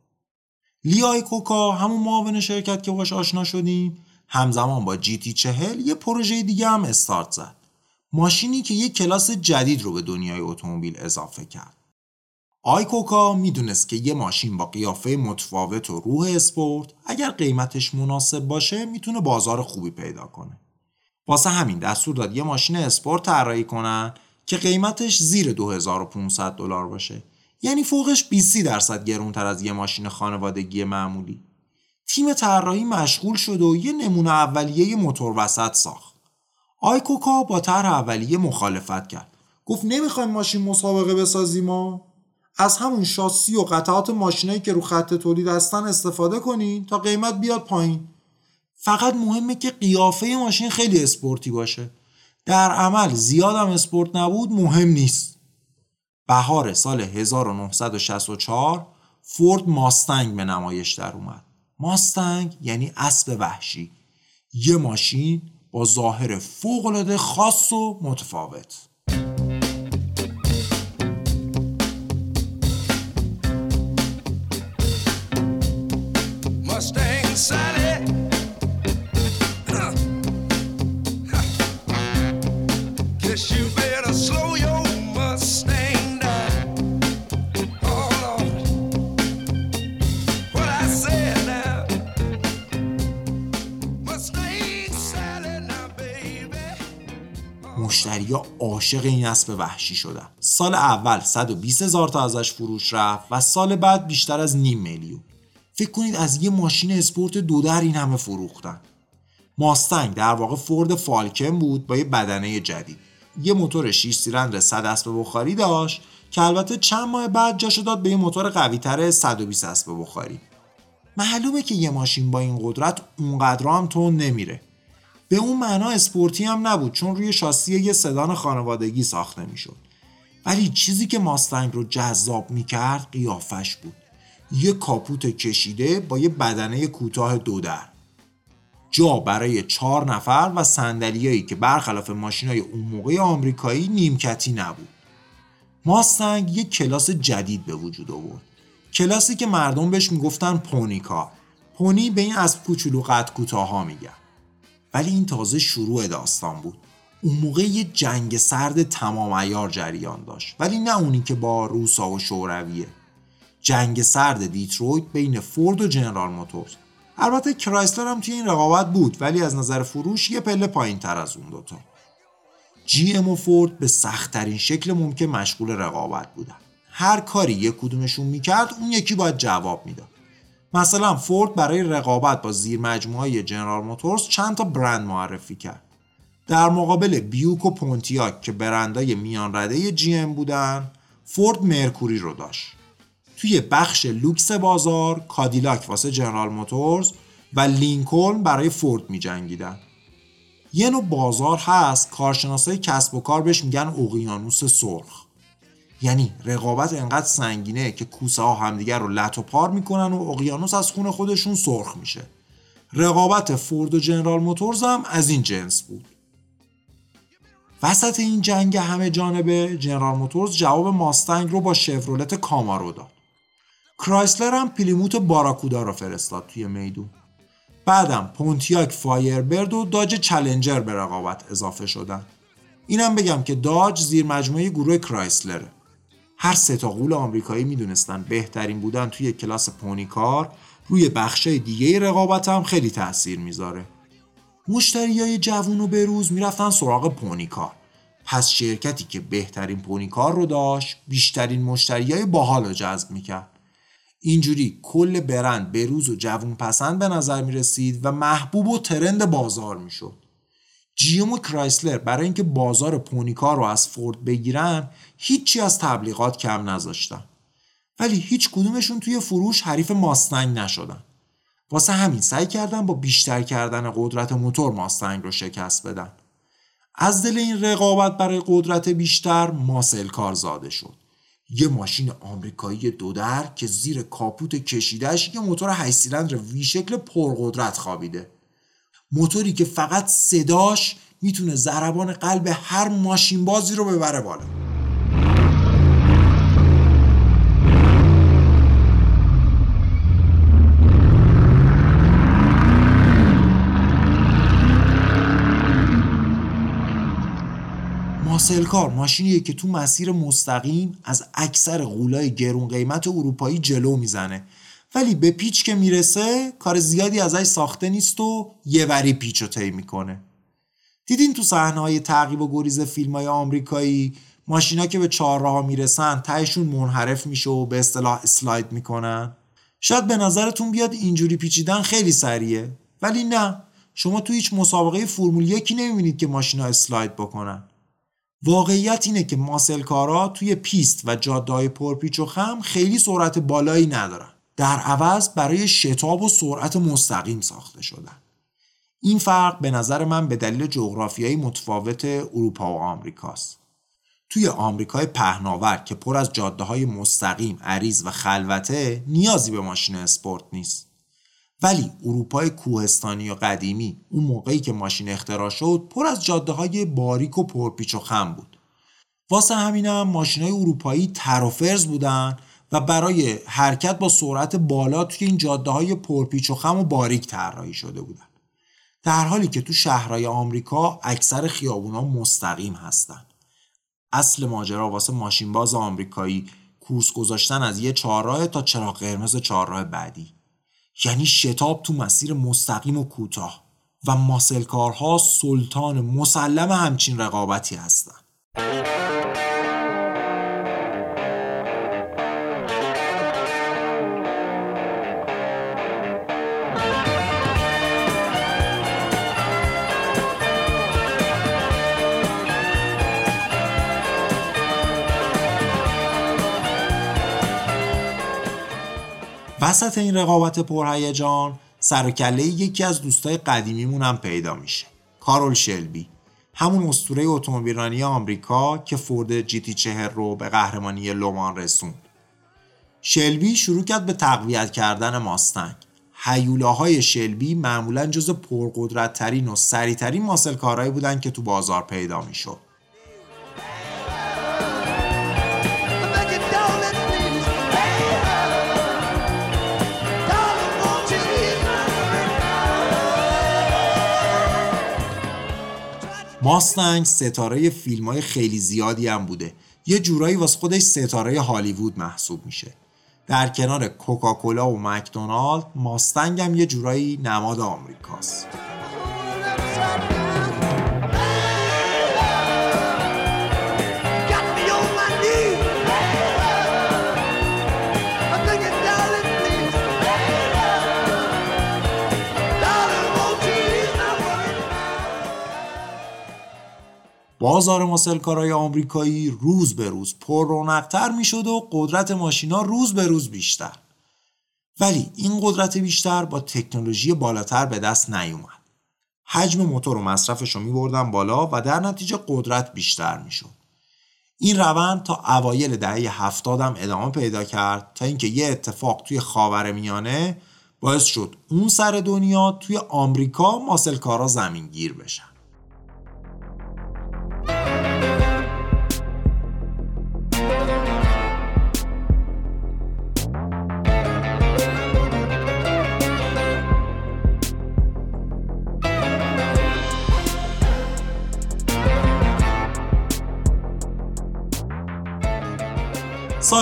لیای کوکا همون معاون شرکت که باش آشنا شدیم همزمان با جی تی چهل یه پروژه دیگه هم استارت زد. ماشینی که یه کلاس جدید رو به دنیای اتومبیل اضافه کرد. آی کوکا می‌دونست که یه ماشین با قیافه متفاوت و روح اسپورت اگر قیمتش مناسب باشه می‌تونه بازار خوبی پیدا کنه. واسه همین دستور داد یه ماشین اسپورت طراحی کنن که قیمتش زیر 2500 دلار باشه. یعنی فوقش 20 درصد گرونتر از یه ماشین خانوادگی معمولی. تیم طراحی مشغول شد و یه نمونه اولیه موتور وسط ساخت. آیکوکا با طرح اولیه مخالفت کرد. گفت نمی‌خوایم ماشین مسابقه بسازیم ما از همون شاسی و قطعات ماشینایی که رو خط تولید هستن استفاده کنین تا قیمت بیاد پایین. فقط مهمه که قیافه ماشین خیلی اسپورتی باشه. در عمل زیادم اسپورت نبود مهم نیست. بهار سال 1964 فورد ماستنگ به نمایش در اومد. ماستنگ یعنی اسب وحشی. یه ماشین با ظاهر فوقالعاده خاص و متفاوت. مشتریا عاشق این اسب وحشی شدن. سال اول 120 هزار تا ازش فروش رفت و سال بعد بیشتر از نیم میلیون. فکر کنید از یه ماشین اسپورت دو در این همه فروختن. ماستنگ در واقع فورد فالکن بود با یه بدنه جدید. یه موتور 6 سیلندر 100 اسب بخاری داشت که البته چند ماه بعد جاشو داد به یه موتور قوی تر 120 اسب بخاری. معلومه که یه ماشین با این قدرت اونقدر هم تون نمیره. به اون معنا اسپورتی هم نبود چون روی شاسی یه سدان خانوادگی ساخته می‌شد. ولی چیزی که ماستنگ رو جذاب می‌کرد قیافش بود. یه کاپوت کشیده با یه بدنه کوتاه دو در. جا برای چهار نفر و صندلیایی که برخلاف ماشینای اون موقع آمریکایی نیمکتی نبود. ماستنگ یه کلاس جدید به وجود آورد. کلاسی که مردم بهش می‌گفتن پونی کار پونی به این از کوچولو قد کوتاه ها میگن ولی این تازه شروع داستان بود. اون موقع یه جنگ سرد تمام عیار جریان داشت. ولی نه اونی که با روسا و شورویه. جنگ سرد دیترویت بین فورد و جنرال موتورز. البته کرایسلر هم توی این رقابت بود ولی از نظر فروش یه پله پایین تر از اون دوتا. جی ام و فورد به سختترین شکل ممکن مشغول رقابت بودن. هر کاری یک کدومشون می‌کرد اون یکی باید جواب می‌داد. مثلا فورد برای رقابت با زیر مجموعه جنرال موتورز چند تا برند معرفی کرد. در مقابل بیوک و پونتیاک که برندای میان رده جی ام بودن فورد مرکوری رو داشت. توی بخش لوکس بازار کادیلاک واسه جنرال موتورز و لینکلن برای فورد می جنگیدن. یه نوع بازار هست کارشناسای کسب و کار بهش میگن اقیانوس سرخ. یعنی رقابت انقدر سنگینه که کوسه ها همدیگر رو لت و پار می‌کنن و اقیانوس از خون خودشون سرخ میشه. رقابت فورد و جنرال موتورز هم از این جنس بود. وسط این جنگ همه جانبه جنرال موتورز جواب ماستنگ رو با شفرولت کامارو داد. کرایسلر هم پلیموت باراکودا رو فرستاد توی میدون. بعدم پونتیاک فایربرد و داج چلنجر به رقابت اضافه شدن. اینم بگم که داج زیر مجموعه گروه کرایسلره. هر سه تا قول آمریکایی می‌دونستن بهترین بودن توی کلاس پونیکار روی بخشای دیگه رقابت هم خیلی تاثیر می‌ذاره. مشتری های جوون و بروز می‌رفتن سراغ پونیکار. پس شرکتی که بهترین پونیکار رو داشت بیشترین مشتری های باحال رو جذب می‌کرد. اینجوری کل برند بروز و جوون پسند به نظر می رسید و محبوب و ترند بازار می شد. جیوم و کرایسلر برای اینکه بازار پونیکار رو از فورد بگیرن هیچی از تبلیغات کم نذاشتن. ولی هیچ کدومشون توی فروش حریف ماستنگ نشدن. واسه همین سعی کردن با بیشتر کردن قدرت موتور ماستنگ رو شکست بدن. از دل این رقابت برای قدرت بیشتر ماسل کار زاده شد. یه ماشین آمریکایی دودر که زیر کاپوت کشیدهش یه موتور 8 سیلندر وی شکل پرقدرت خوابیده موتوری که فقط صداش می‌تونه ضربان قلب هر ماشین بازی رو ببره بالا. ماسلکار ماشینیه که تو مسیر مستقیم از اکثر غولای گرون قیمت اروپایی جلو می‌زنه. ولی به پیچ که می‌رسه کار زیادی ازش ساخته نیست و یه وری پیچ رو طی می‌کنه. دیدین تو صحنه های تعقیب و گریز فیلم های آمریکایی ماشینا که به چهارراه می‌رسن تهشون منحرف میشه و به اصطلاح slide می‌کنن؟ شاید به نظرتون بیاد اینجوری پیچیدن خیلی سریعه ولی نه. شما تو هیچ مسابقه فرمول یکی نمی‌بینید که ماشینا slide بکنن. واقعیت اینه که muscle car ا توی پیست و جاده‌های پرپیچ و خم خیلی سرعت بالایی ندارن. در عوض برای شتاب و سرعت مستقیم ساخته شدن. این فرق به نظر من به دلیل جغرافیایی متفاوت اروپا و آمریکاست. توی آمریکای پهناور که پر از جاده های مستقیم، عریض و خلوته نیازی به ماشین اسپورت نیست. ولی اروپای کوهستانی و قدیمی اون موقعی که ماشین اختراع شد پر از جاده های باریک و پرپیچ و خم بود واسه همینم ماشین های اروپایی ترافرز بودن و برای حرکت با سرعت بالا توی این جاده های پرپیچ و خم و باریک طراحی شده بودن. در حالی که تو شهرهای آمریکا اکثر خیابونا مستقیم هستن. اصل ماجرا واسه ماشین باز آمریکایی کورس گذاشتن از یه چهارراه تا چراغ قرمز چهارراه بعدی. یعنی شتاب تو مسیر مستقیم و کوتاه و ماسلکارها سلطان مسلم همچین رقابتی هستند. وسط این رقابت پرهیجان سر کله یکی از دوستای قدیمیمون هم پیدا میشه. کارول شلبی. همون اسطوره اتومبیلرانی آمریکا که فورد جی تی چهر رو به قهرمانی لومان رسوند. شلبی شروع کرد به تقویت کردن ماستنگ. هیولاهای شلبی معمولا جز پرقدرتترین و سریعترین ماسل کارهایی بودن که تو بازار پیدا می‌شد. ماستنگ ستاره فیلم های خیلی زیادی هم بوده. یه جورایی واسه خودش ستاره هالیوود محسوب میشه. در کنار کوکاکولا و مکدونالد ماستنگ هم یه جورایی نماد آمریکاست. بازار ماسلکارای آمریکایی روز به روز پر رونقتر می شد و قدرت ماشینا روز به روز بیشتر. ولی این قدرت بیشتر با تکنولوژی بالاتر به دست نیومد. حجم موتور و مصرفش رو می بردن بالا و در نتیجه قدرت بیشتر می شد این روند تا اوایل دهه هفتاد هم ادامه پیدا کرد تا اینکه یه اتفاق توی خاور میانه باعث شد اون سر دنیا توی آمریکا ماسلکارا زمین گیر بشن.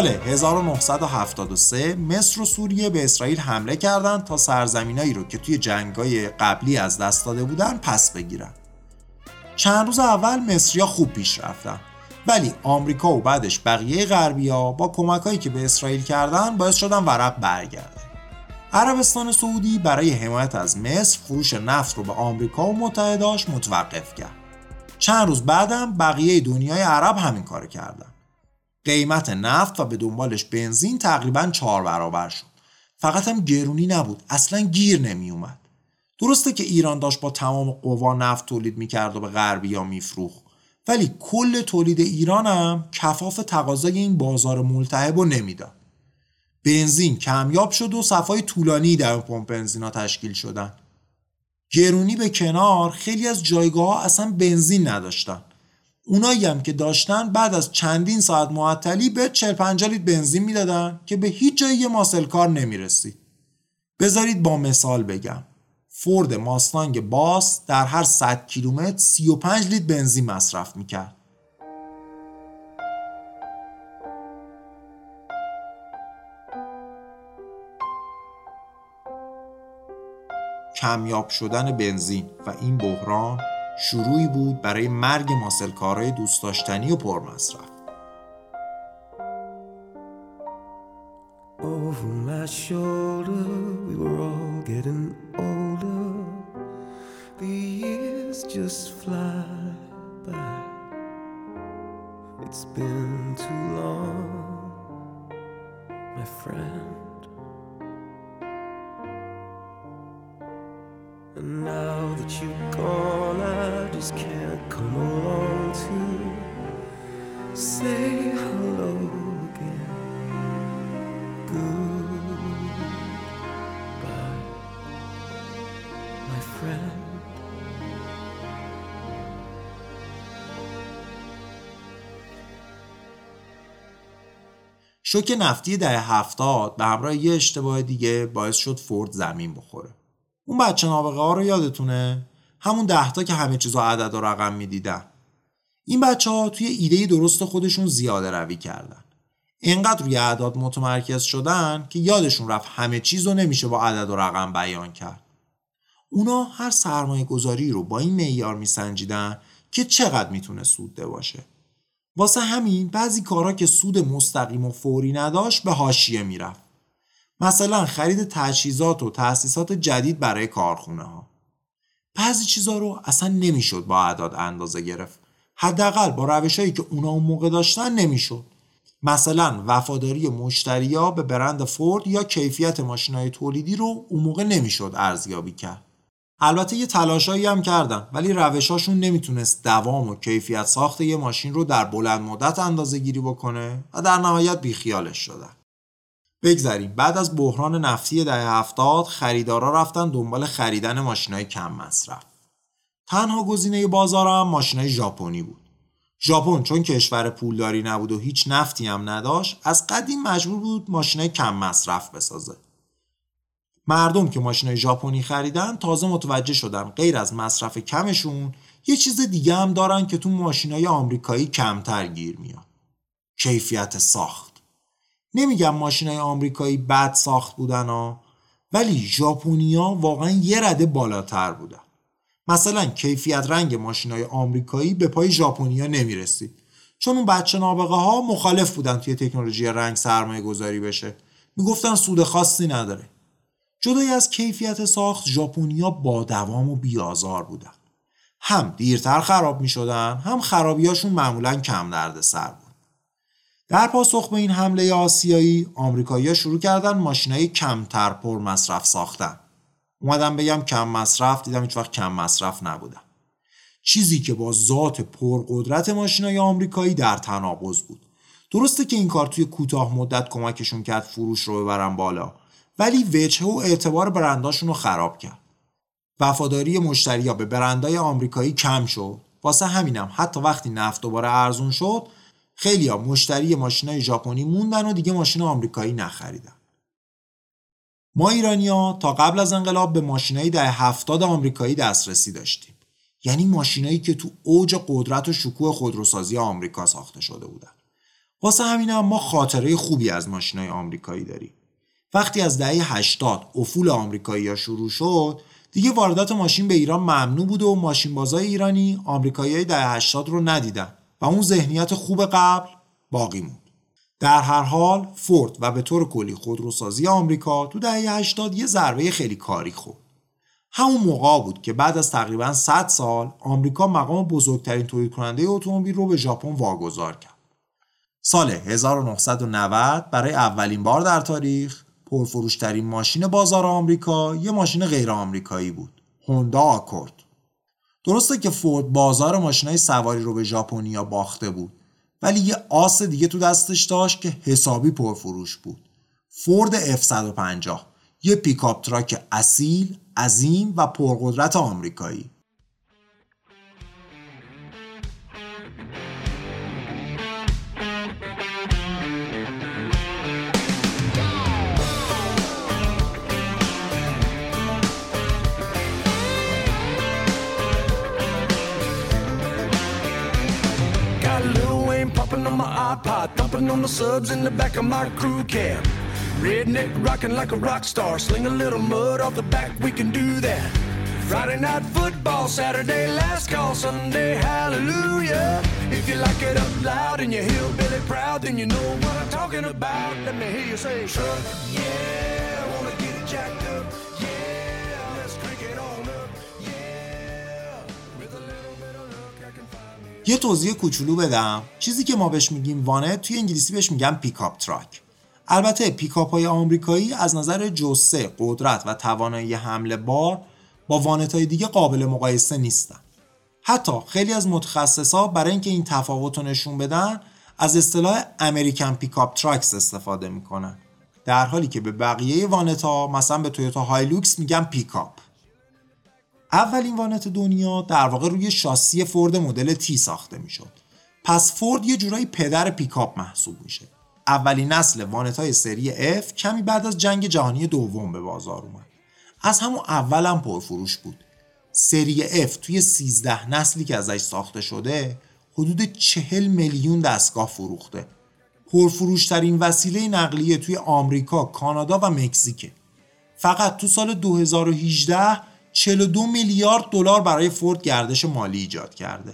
سال 1973 مصر و سوریه به اسرائیل حمله کردند تا سرزمینایی رو که توی جنگای قبلی از دست داده بودن پس بگیرن. چند روز اول مصریا خوب پیش رفتن ولی آمریکا و بعدش بقیه غربیا با کمکایی که به اسرائیل کردن باعث شدن ورق برگرده. عربستان سعودی برای حمایت از مصر فروش نفت رو به آمریکا و متحداش متوقف کرد. چند روز بعدم بقیه دنیای عرب همین کار کردن. قیمت نفت و به دنبالش بنزین تقریبا چهار برابر شد. فقط هم گرونی نبود اصلا گیر نمی اومد. درسته که ایران داشت با تمام قوا نفت تولید می‌کرد و به غربی ها میفروخت ولی کل تولید ایران هم کفاف تقاضای این بازار ملتهب رو نمی‌داد. بنزین کمیاب شد و صفای طولانی در پمپ بنزینا تشکیل شدن. گرونی به کنار خیلی از جایگاه ها اصلا بنزین نداشتن. اونایی هم که داشتن بعد از چندین ساعت معطلی به 40 50 لیتر بنزین می‌دادن که به هیچ جایی ماسل کار نمی‌رسید. بذارید با مثال بگم. فورد ماستانگ باس در هر 100 کیلومتر 35 لیتر بنزین مصرف می‌کرد. کمیاب شدن بنزین و این بحران شروعی بود برای مرگ ماسلکارهای دوست داشتنی و پرمصرف. Over my shoulder, we were all getting شوک نفتی دهه هفتاد به همراه یه اشتباه دیگه باعث شد فورد زمین بخوره. اون بچه نابغه ها رو یادتونه؟ همون دهتا که همه چیزا عدد و رقم می‌دیدن. این بچه ها توی ایده درست خودشون زیاده روی کردن. اینقدر روی اعداد متمرکز شدن که یادشون رفت همه چیز رو نمیشه با عدد و رقم بیان کرد. اونا هر سرمایه گذاری رو با این معیار میسنجیدن که چقدر می‌تونه سود باشه. واسه همین بعضی کارا که سود مستقیم و فوری نداشت به حاشیه می‌رفت. مثلا خرید تجهیزات و تأسیسات جدید برای کارخونه ها. بعضی چیزا رو اصلا نمی‌شد با اعداد اندازه گرفت. حداقل با روشهایی که اونا اون موقع داشتن نمی‌شد. مثلا وفاداری مشتریا به برند فورد یا کیفیت ماشینای تولیدی رو اون موقع نمی‌شد ارزیابی کرد. البته یه تلاشایی هم کردن ولی روشاشون نمی‌تونست دوام و کیفیت ساخت یه ماشین رو در بلند مدت اندازه گیری بکنه و در نهایت بیخیالش شدن. بگذریم بعد از بحران نفتی دهه هفتاد خریدارا رفتن دنبال خریدن ماشینای کم مصرف. تنها گزینه بازار هم ماشینای ژاپنی بود. ژاپن چون کشور پولداری نبود و هیچ نفتی هم نداشت از قدیم مجبور بود ماشینای کم مصرف بسازه. مردم که ماشینای ژاپنی خریدن تازه متوجه شدن غیر از مصرف کمشون یه چیز دیگه هم دارن که تو ماشینای آمریکایی کمتر گیر میاد. کیفیت ساخت. نمیگم ماشینای آمریکایی بد ساخت بودن ها ولی ژاپنیا واقعا یه رده بالاتر بودن. مثلا کیفیت رنگ ماشینای آمریکایی به پای ژاپنیا نمی‌رسید چون اون بچه نابغه ها مخالف بودن توی تکنولوژی رنگ سرمایه گذاری بشه می‌گفتن سود خاصی نداره جدای از کیفیت ساخت ژاپنیا با دوام و بیازار بودن. هم دیرتر خراب می‌شدن هم خرابیاشون معمولا کم درد سر بود. در پاسخ به این حمله آسیایی آمریکایی‌ها شروع کردن ماشینای کمتر پر مصرف ساختن. اومدم بگم کم مصرف دیدم هیچ وقت کم مصرف نبودم چیزی که با ذات پرقدرت ماشینای آمریکایی در تناقض بود. درسته که این کار توی کوتاه مدت کمکشون کرد فروش رو ببرن بالا. ولی وجهه و اعتبار برنداشون رو خراب کرد. وفاداری مشتریا به برندهای آمریکایی کم شد. واسه همینم حتی وقتی نفت دوباره ارزون شد خیلی ها مشتری ماشینای ژاپنی موندن و دیگه ماشین آمریکایی نخریدن. ما ایرانیا تا قبل از انقلاب به ماشینایی در هفتاد آمریکایی دسترسی داشتیم. یعنی ماشینایی که تو اوج قدرت و شکوه خودروسازی آمریکا ساخته شده بودن. واسه همین هم ما خاطره خوبی از ماشین های آمریکایی داریم. وقتی از دهه 80 افول آمریکایی ها شروع شد دیگه واردات ماشین به ایران ممنوع بود و ماشین بازای ایرانی آمریکایی های دهه 80 رو ندیدن و اون ذهنیت خوب قبل باقی موند در هر حال فورد و به طور کلی خودروسازی آمریکا تو دهه 80 یه ضربه خیلی کاری خورد همون موقع بود که بعد از تقریبا 100 سال آمریکا مقام بزرگترین تولید کننده اتومبیل رو به ژاپن واگذار کرد. سال 1990 برای اولین بار در تاریخ پرفروشترین ماشین بازار آمریکا یه ماشین غیر آمریکایی بود. هوندا آکورد. درسته که فورد بازار ماشینای سواری رو به ژاپنیا باخته بود ولی یه آس دیگه تو دستش داشت که حسابی پرفروش بود. فورد F150 یه pickup truck اصیل، عظیم و پرقدرت آمریکایی. Popping on my iPod, thumping on the subs in the back of my crew cab. Redneck rocking like a rock star, sling a little mud off the back, we can do that. Friday night football, Saturday last call, Sunday hallelujah. If you like it up loud and you're hillbilly proud, then you know what I'm talking about. Let me hear you say, truck, yeah, یه توضیح کوچولو بدم. چیزی که ما بهش میگیم وانت توی انگلیسی بهش میگن pickup truck. البته پیکاپ های آمریکایی از نظر جثه قدرت و توانایی حمل بار با وانت های دیگه قابل مقایسه نیستن. حتی خیلی از متخصصا برای اینکه این تفاوت رو نشون بدن از اصطلاح American pickup trucks استفاده می‌کنن. در حالی که به بقیه وانت ها مثلا به تویوتا هایلوکس میگن پیکاپ. اولین وانت دنیا در واقع روی شاسی فورد مدل تی ساخته می‌شد. پس فورد یه جورایی پدر پیکاپ محسوب میشه. اولین نسل وانت های سری F کمی بعد از جنگ جهانی دوم به بازار اومد. از همون اول هم پرفروش بود. سری F توی 13 نسلی که ازش ساخته شده حدود 40 میلیون دستگاه فروخته. پرفروشترین وسیله نقلیه توی آمریکا، کانادا و مکزیکه. فقط تو سال 2018 42 میلیارد دلار برای فورد گردش مالی ایجاد کرده.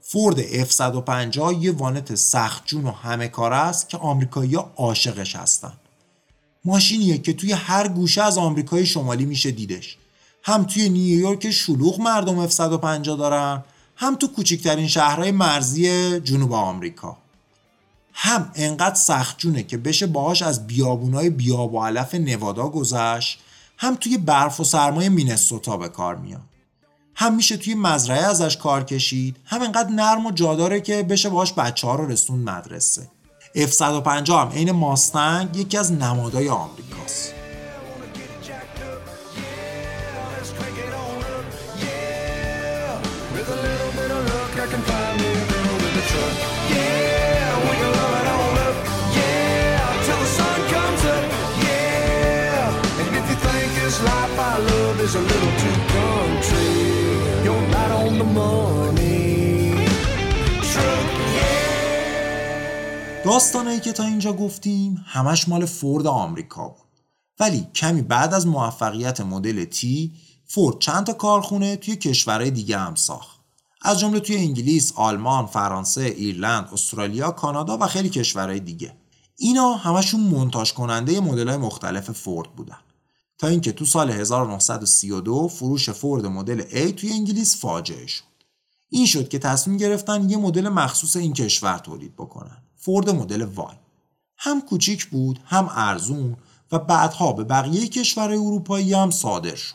فورد F150 یه وانت سختجون و همه کار است که آمریکایی‌ها عاشقش هستن. ماشینیه که توی هر گوشه از آمریکای شمالی میشه دیدش. هم توی نیویورک شلوغ مردم F150 دارن، هم تو کوچکترین شهرهای مرزی جنوب آمریکا. هم انقدر سختجونه که بشه باهاش از بیابونای بیاب و علف نوادا گذشت هم توی برف و سرمای مینسوتا به کار میاد. هم میشه توی مزرعه ازش کار کشید هم انقدر نرم و جاداره که بشه باهاش بچه ها رو رسون مدرسه. F150 هم عین ماستنگ یکی از نمادهای آمریکاست. Is a little too country, you're right on the money. داستانایی که تا اینجا گفتیم همش مال فورد آمریکا بود. ولی کمی بعد از موفقیت مدل تی فورد چند تا کارخونه توی کشورهای دیگه هم ساخت. از جمله توی انگلیس، آلمان، فرانسه، ایرلند، استرالیا، کانادا و خیلی کشورهای دیگه. اینا همشون منتاج کننده مدل‌های مختلف فورد بودن. تا اینکه تو سال 1932 فروش فورد مدل A توی انگلیس فاجعه شد. این شد که تصمیم گرفتن یه مدل مخصوص این کشور تولید بکنن. فورد مدل وای هم کوچیک بود هم ارزون و بعدها به بقیه کشورهای اروپایی هم صادر شد.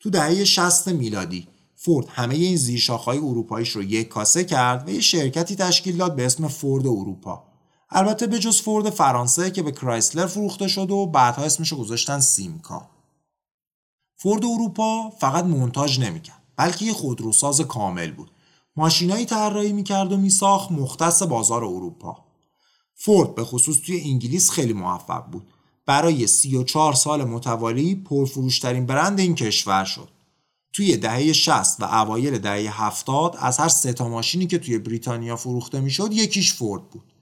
تو دهه 60 میلادی فورد همه این زیرشاخهای اروپاییش رو یک کاسه کرد و یه شرکتی تشکیل داد به اسم فورد اروپا. البته به جز فورد فرانسه که به کرایسلر فروخته شد و بعدها اسمش رو گذاشتن سیمکا. فورد اروپا فقط منتاج نمی‌کرد بلکه یه خودروساز کامل بود. ماشینایی طراحی می‌کرد و میساخت مختص بازار اروپا. فورد به خصوص توی انگلیس خیلی موفق بود. برای 34 سال متوالی پرفروشترین برند این کشور شد. توی دهه 60 و اوایل دهه 70 از هر سه تا ماشینی که توی بریتانیا فروخته می‌شد یکیش فورد بود.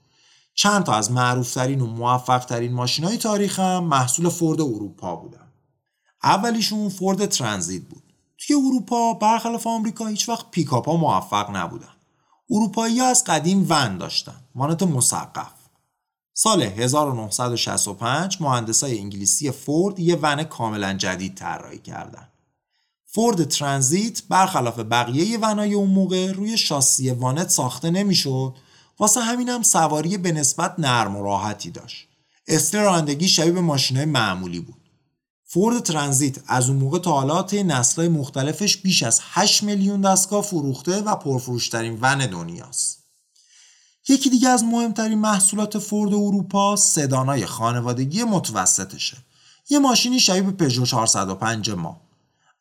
چند تا از معروفترین و موفقترین ماشین های تاریخ هم محصول فورد اروپا بودن. اولیشون فورد ترانزیت بود. توی اروپا برخلاف آمریکا هیچ وقت پیکاپ ها موفق نبودن. اروپایی از قدیم ون داشتن مانت مسقف. سال 1965 مهندسای انگلیسی فورد یه ون کاملا جدید طراحی کردن. فورد ترانزیت برخلاف بقیه ونای اون موقع روی شاسی وانت ساخته نمی‌شد. واسه همینم سواری به نسبت نرم و راحتی داشت. استر رانندگی شبیه به ماشینای معمولی بود. فورد ترانزیت از اون موقع تا حالا طی نسل‌های مختلفش بیش از 8 میلیون دستگاه فروخته و پرفروشترین ون دنیاست. یکی دیگه از مهمترین محصولات فورد اروپا سدانای خانوادگی متوسطشه. یه ماشینی شبیه به پژو 405 ما.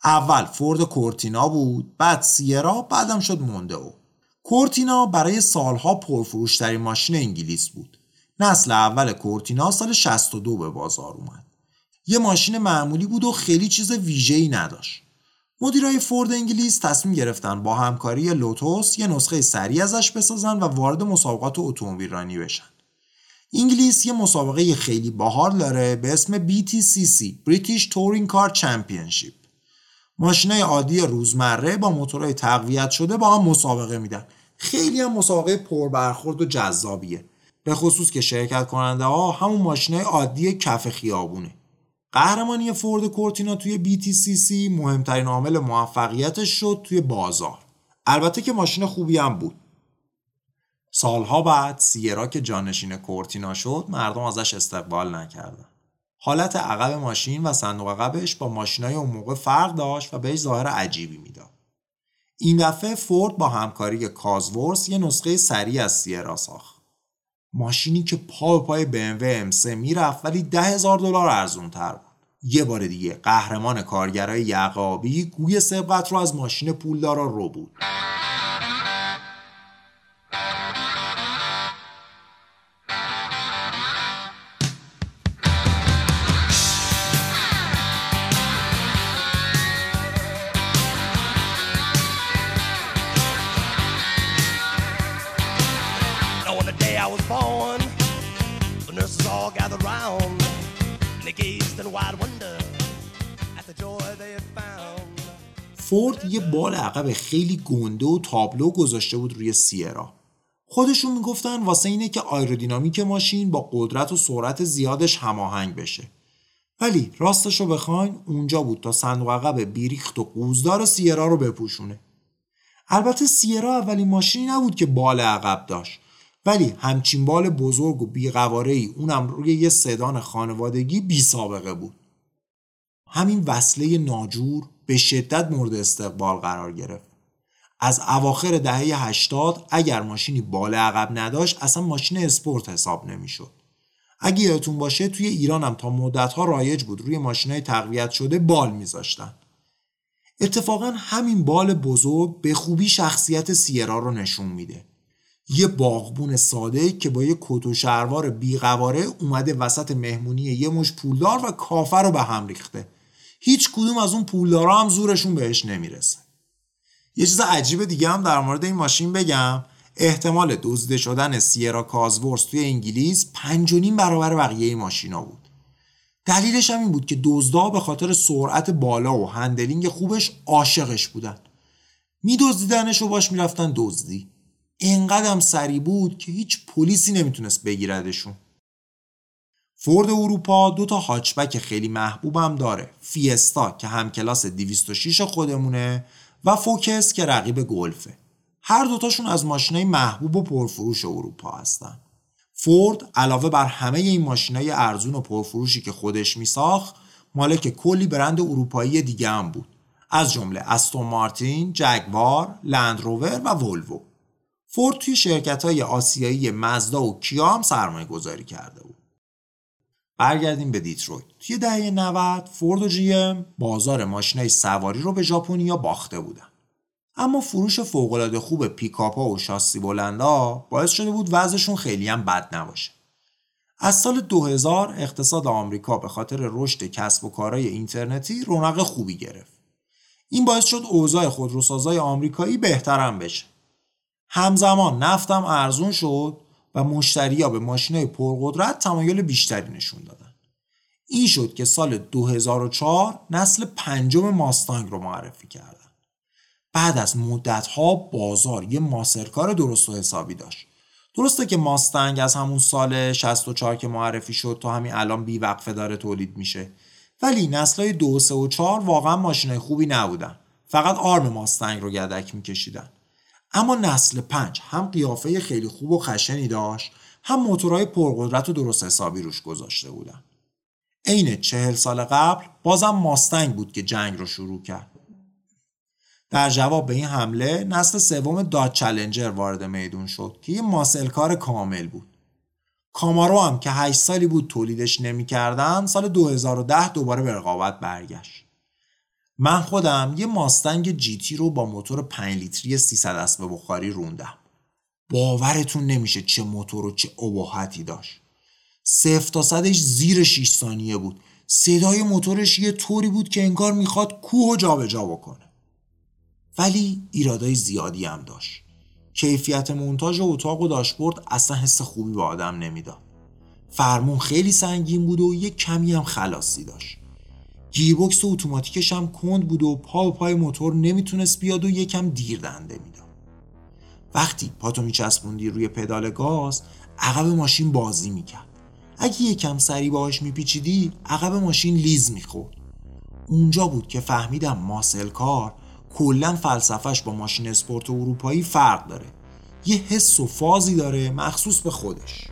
اول فورد کورتینا بود، بعد سیرا، بعدم شد موندئو. کورتینا برای سالها پرفروشترین ماشین انگلیس بود. نسل اول کورتینا سال 62 به بازار اومد. یه ماشین معمولی بود و خیلی چیز ویژه‌ای نداشت. مدیرای فورد انگلیس تصمیم گرفتن با همکاری لوتوس یه نسخه سریع ازش بسازن و وارد مسابقات اتومبیل رانی بشن. انگلیس یه مسابقه خیلی باحال داره به اسم BTCC British Touring Car Championship. ماشینای عادی روزمره با موتورهای تقویت شده با هم مسابقه میدن. خیلی هم مسابقه پربرخورد و جذابیه. به خصوص که شرکت کننده ها همون ماشینای عادی کف خیابونه. قهرمانی فورد کورتینا توی BTCC مهمترین عامل موفقیتش شد توی بازار. البته که ماشین خوبی هم بود. سالها بعد سیرا که جانشین کورتینا شد مردم ازش استقبال نکردن. حالت عقب ماشین و صندوق عقبش با ماشینای اون موقع فرق داشت و بهش ظاهر عجیبی می‌داد. این دفعه فورد با همکاری کازورس یه نسخه سریع از سیرا ساخت. ماشینی که پا به پای BMW M3 می‌رفت ولی ده هزار دلار ارزون تر بود. یه بار دیگه قهرمان کارگرای یعقابی گوی سبقت رو از ماشین پولدارا رو بود. یه بال عقب خیلی گنده و تابلو گذاشته بود روی سیرا. خودشون می‌گفتن واسه اینه که آیرودینامیک ماشین با قدرت و سرعت زیادش هماهنگ بشه. ولی راستش رو بخواین اونجا بود تا صندوق عقب بیریخت و قوزدار سیرا رو بپوشونه. البته سیرا اولین ماشینی نبود که بال عقب داشت ولی همچین بال بزرگ و بیقواره ای اونم روی یه سدان خانوادگی بی سابقه بود. همین وصله ناجور به شدت مورد استقبال قرار گرفت. از اواخر دهه 80 اگر ماشینی بال عقب نداشت اصلا ماشین اسپورت حساب نمی‌شد. اگه یادتون باشه توی ایران هم تا مدتها رایج بود روی ماشینای تقویت شده بال میذاشتن. اتفاقا همین بال بزرگ به خوبی شخصیت سیرا رو نشون میده. یه باغبون ساده که با یه کت و شلوار بیقواره اومده وسط مهمونی یه مش پولدار و کافر رو به هم ریخته. هیچ کدوم از اون پولدارا هم زورشون بهش نمی‌رسه. یه چیز عجیب دیگه هم در مورد این ماشین بگم احتمال دزدیده شدن سیرا کازورس توی انگلیس پنج و نیم برابر بقیه ماشینا بود. دلیلش هم این بود که دزدا به خاطر سرعت بالا و هندلینگ خوبش عاشقش بودن. میدزدیدنش و باش می‌رفتن دزدی. اینقدر سری بود که هیچ پلیسی نمی‌تونست بگیردشون. فورد اروپا دو تا هاچبک خیلی محبوبم داره. فیستا که هم کلاس 206 خودمونه و فوکس که رقیب گلفه. هر دوتاشون از ماشینای محبوب و پرفروش اروپا هستن. فورد علاوه بر همه این ماشینای ارزون و پرفروشی که خودش میساخت مالک کلی برند اروپایی دیگه هم بود از جمله استون مارتین، جگوار، لندروور و ولوو. فورد توی شرکت های آسیایی مزدا و کیا هم سرمایه گذاری کرده بود. برگردیم به دیترویت. توی دهه 90 فورد و ام بازار ماشینای سواری رو به ژاپنیا باخته بودن. اما فروش فوق‌العاده خوب پیکاپ‌ها و شاسی بلندا باعث شده بود وضعشون خیلی هم بد نباشه. از سال 2000 اقتصاد آمریکا به خاطر رشد کسب و کارهای اینترنتی رونق خوبی گرفت. این باعث شد اوضاع خودروسازای آمریکایی بهترم بشه. همزمان نفتم ارزون شد و مشتریا به ماشینای پرقدرت تمایل بیشتری نشون دادن. این شد که سال 2004 نسل پنجم ماستانگ رو معرفی کردن. بعد از مدتها بازار یه ماسرکار درست و حسابی داشت. درسته که ماستنگ از همون سال 64 که معرفی شد تا همین الان بی وقفه داره تولید میشه ولی نسلهای دو سه و چهار واقعا ماشینای خوبی نبودن فقط آرم ماستنگ رو گدک میکشیدن اما نسل پنج هم قیافه خیلی خوب و خشنی داشت هم موتورهای پرقدرت و درست حسابی روش گذاشته بودن. عین چهل سال قبل بازم ماستنگ بود که جنگ رو شروع کرد. در جواب به این حمله نسل سوم داد چلنجر وارد میدون شد که یه ماسلکار کامل بود. کامارو هم که 8 سالی بود تولیدش نمی‌کردن سال 2010 دوباره به رقابت برگشت. من خودم یه ماستنگ جیتی رو با موتور 5 لیتری 300 اسب بخاری روندم. باورتون نمیشه چه موتور و چه ابهتی داشت. صفر تا صدش زیر 6 ثانیه بود. صدای موتورش یه طوری بود که انگار می‌خواد کوه و جابجا بکنه. ولی ایرادای زیادی هم داشت. کیفیت مونتاژ اتاق و داشبورد اصلا حس خوبی به آدم نمی‌داد. فرمون خیلی سنگین بود و یه کمی هم خلاصی داشت. گیربکس و اتوماتیکش هم کند بود و پا به پای موتور نمی‌تونست بیاد و یکم دیر دنده می‌داد. وقتی پاتو میچسبوندی روی پدال گاز عقب ماشین بازی می‌کرد. اگه یکم سری باهاش میپیچیدی عقب ماشین لیز می‌خورد. اونجا بود که فهمیدم ماسل کار کلا فلسفهش با ماشین اسپورت اروپایی فرق داره. یه حس و فازی داره مخصوص به خودش.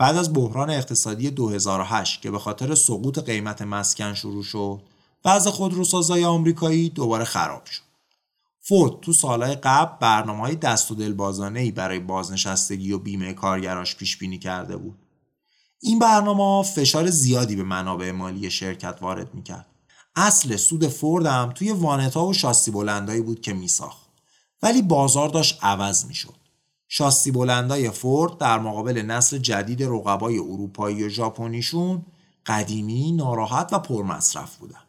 بعد از بحران اقتصادی 2008 که به خاطر سقوط قیمت مسکن شروع شد بعض خودروسازای آمریکایی دوباره خراب شد فورد تو سالهای قبل برنامه های دست و دلبازانه ای برای بازنشستگی و بیمه کارگراش پیش بینی کرده بود. این برنامه فشار زیادی به منابع مالی شرکت وارد می‌کرد. اصل سود فورد هم توی وانتا و شاسی بلندایی بود که میساخت. ولی بازار داشت عوض می‌شد. شاسی بلندای فورد در مقابل نسل جدید رقبای اروپایی و ژاپنیشون قدیمی، ناراحت و پرمصرف بودن.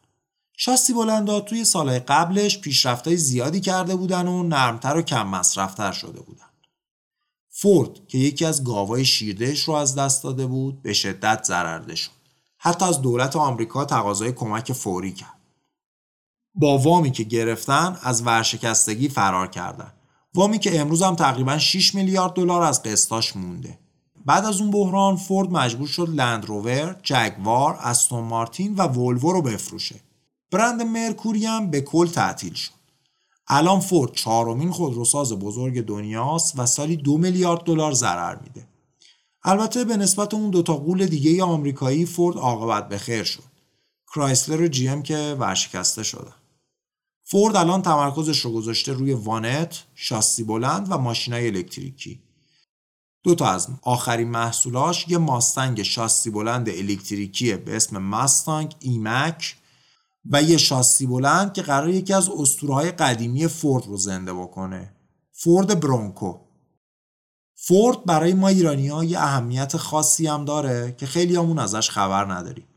شاسی بلندا توی سالهای قبلش پیشرفتای زیادی کرده بودن و نرمتر و کم مصرفتر شده بودن. فورد که یکی از گاوای شیردهش رو از دست داده بود به شدت ضررده شد. حتی از دولت آمریکا تقاضای کمک فوری کرد. با وامی که گرفتن از ورشکستگی فرار کردن. وامی که امروز هم تقریبا 6 میلیارد دلار از قسطاش مونده. بعد از اون بحران فورد مجبور شد لند روور، جگوار، استون مارتین و ولوو رو بفروشه. برند مرکوری هم به کل تعطیل شد. الان فورد چهارمین خودروساز بزرگ دنیاست و سالی دو میلیارد دلار ضرر میده. البته به نسبت اون دوتا قول دیگه آمریکایی فورد عاقبت به خیر شد. کرایسلر و جی ام که ورشکسته شدن. فورد الان تمرکزش رو گذاشته روی وانت، شاسی بلند و ماشینای الکتریکی. دو تا از آخرین محصولاش یه ماستنگ شاسی بلند الکتریکیه به اسم ماستانگ ایمک و یه شاسی بلند که قرار یکی از اسطوره‌های قدیمی فورد رو زنده بکنه. فورد برونکو. فورد برای ما ایرانی ها یه اهمیت خاصی هم داره که خیلی همون ازش خبر نداریم.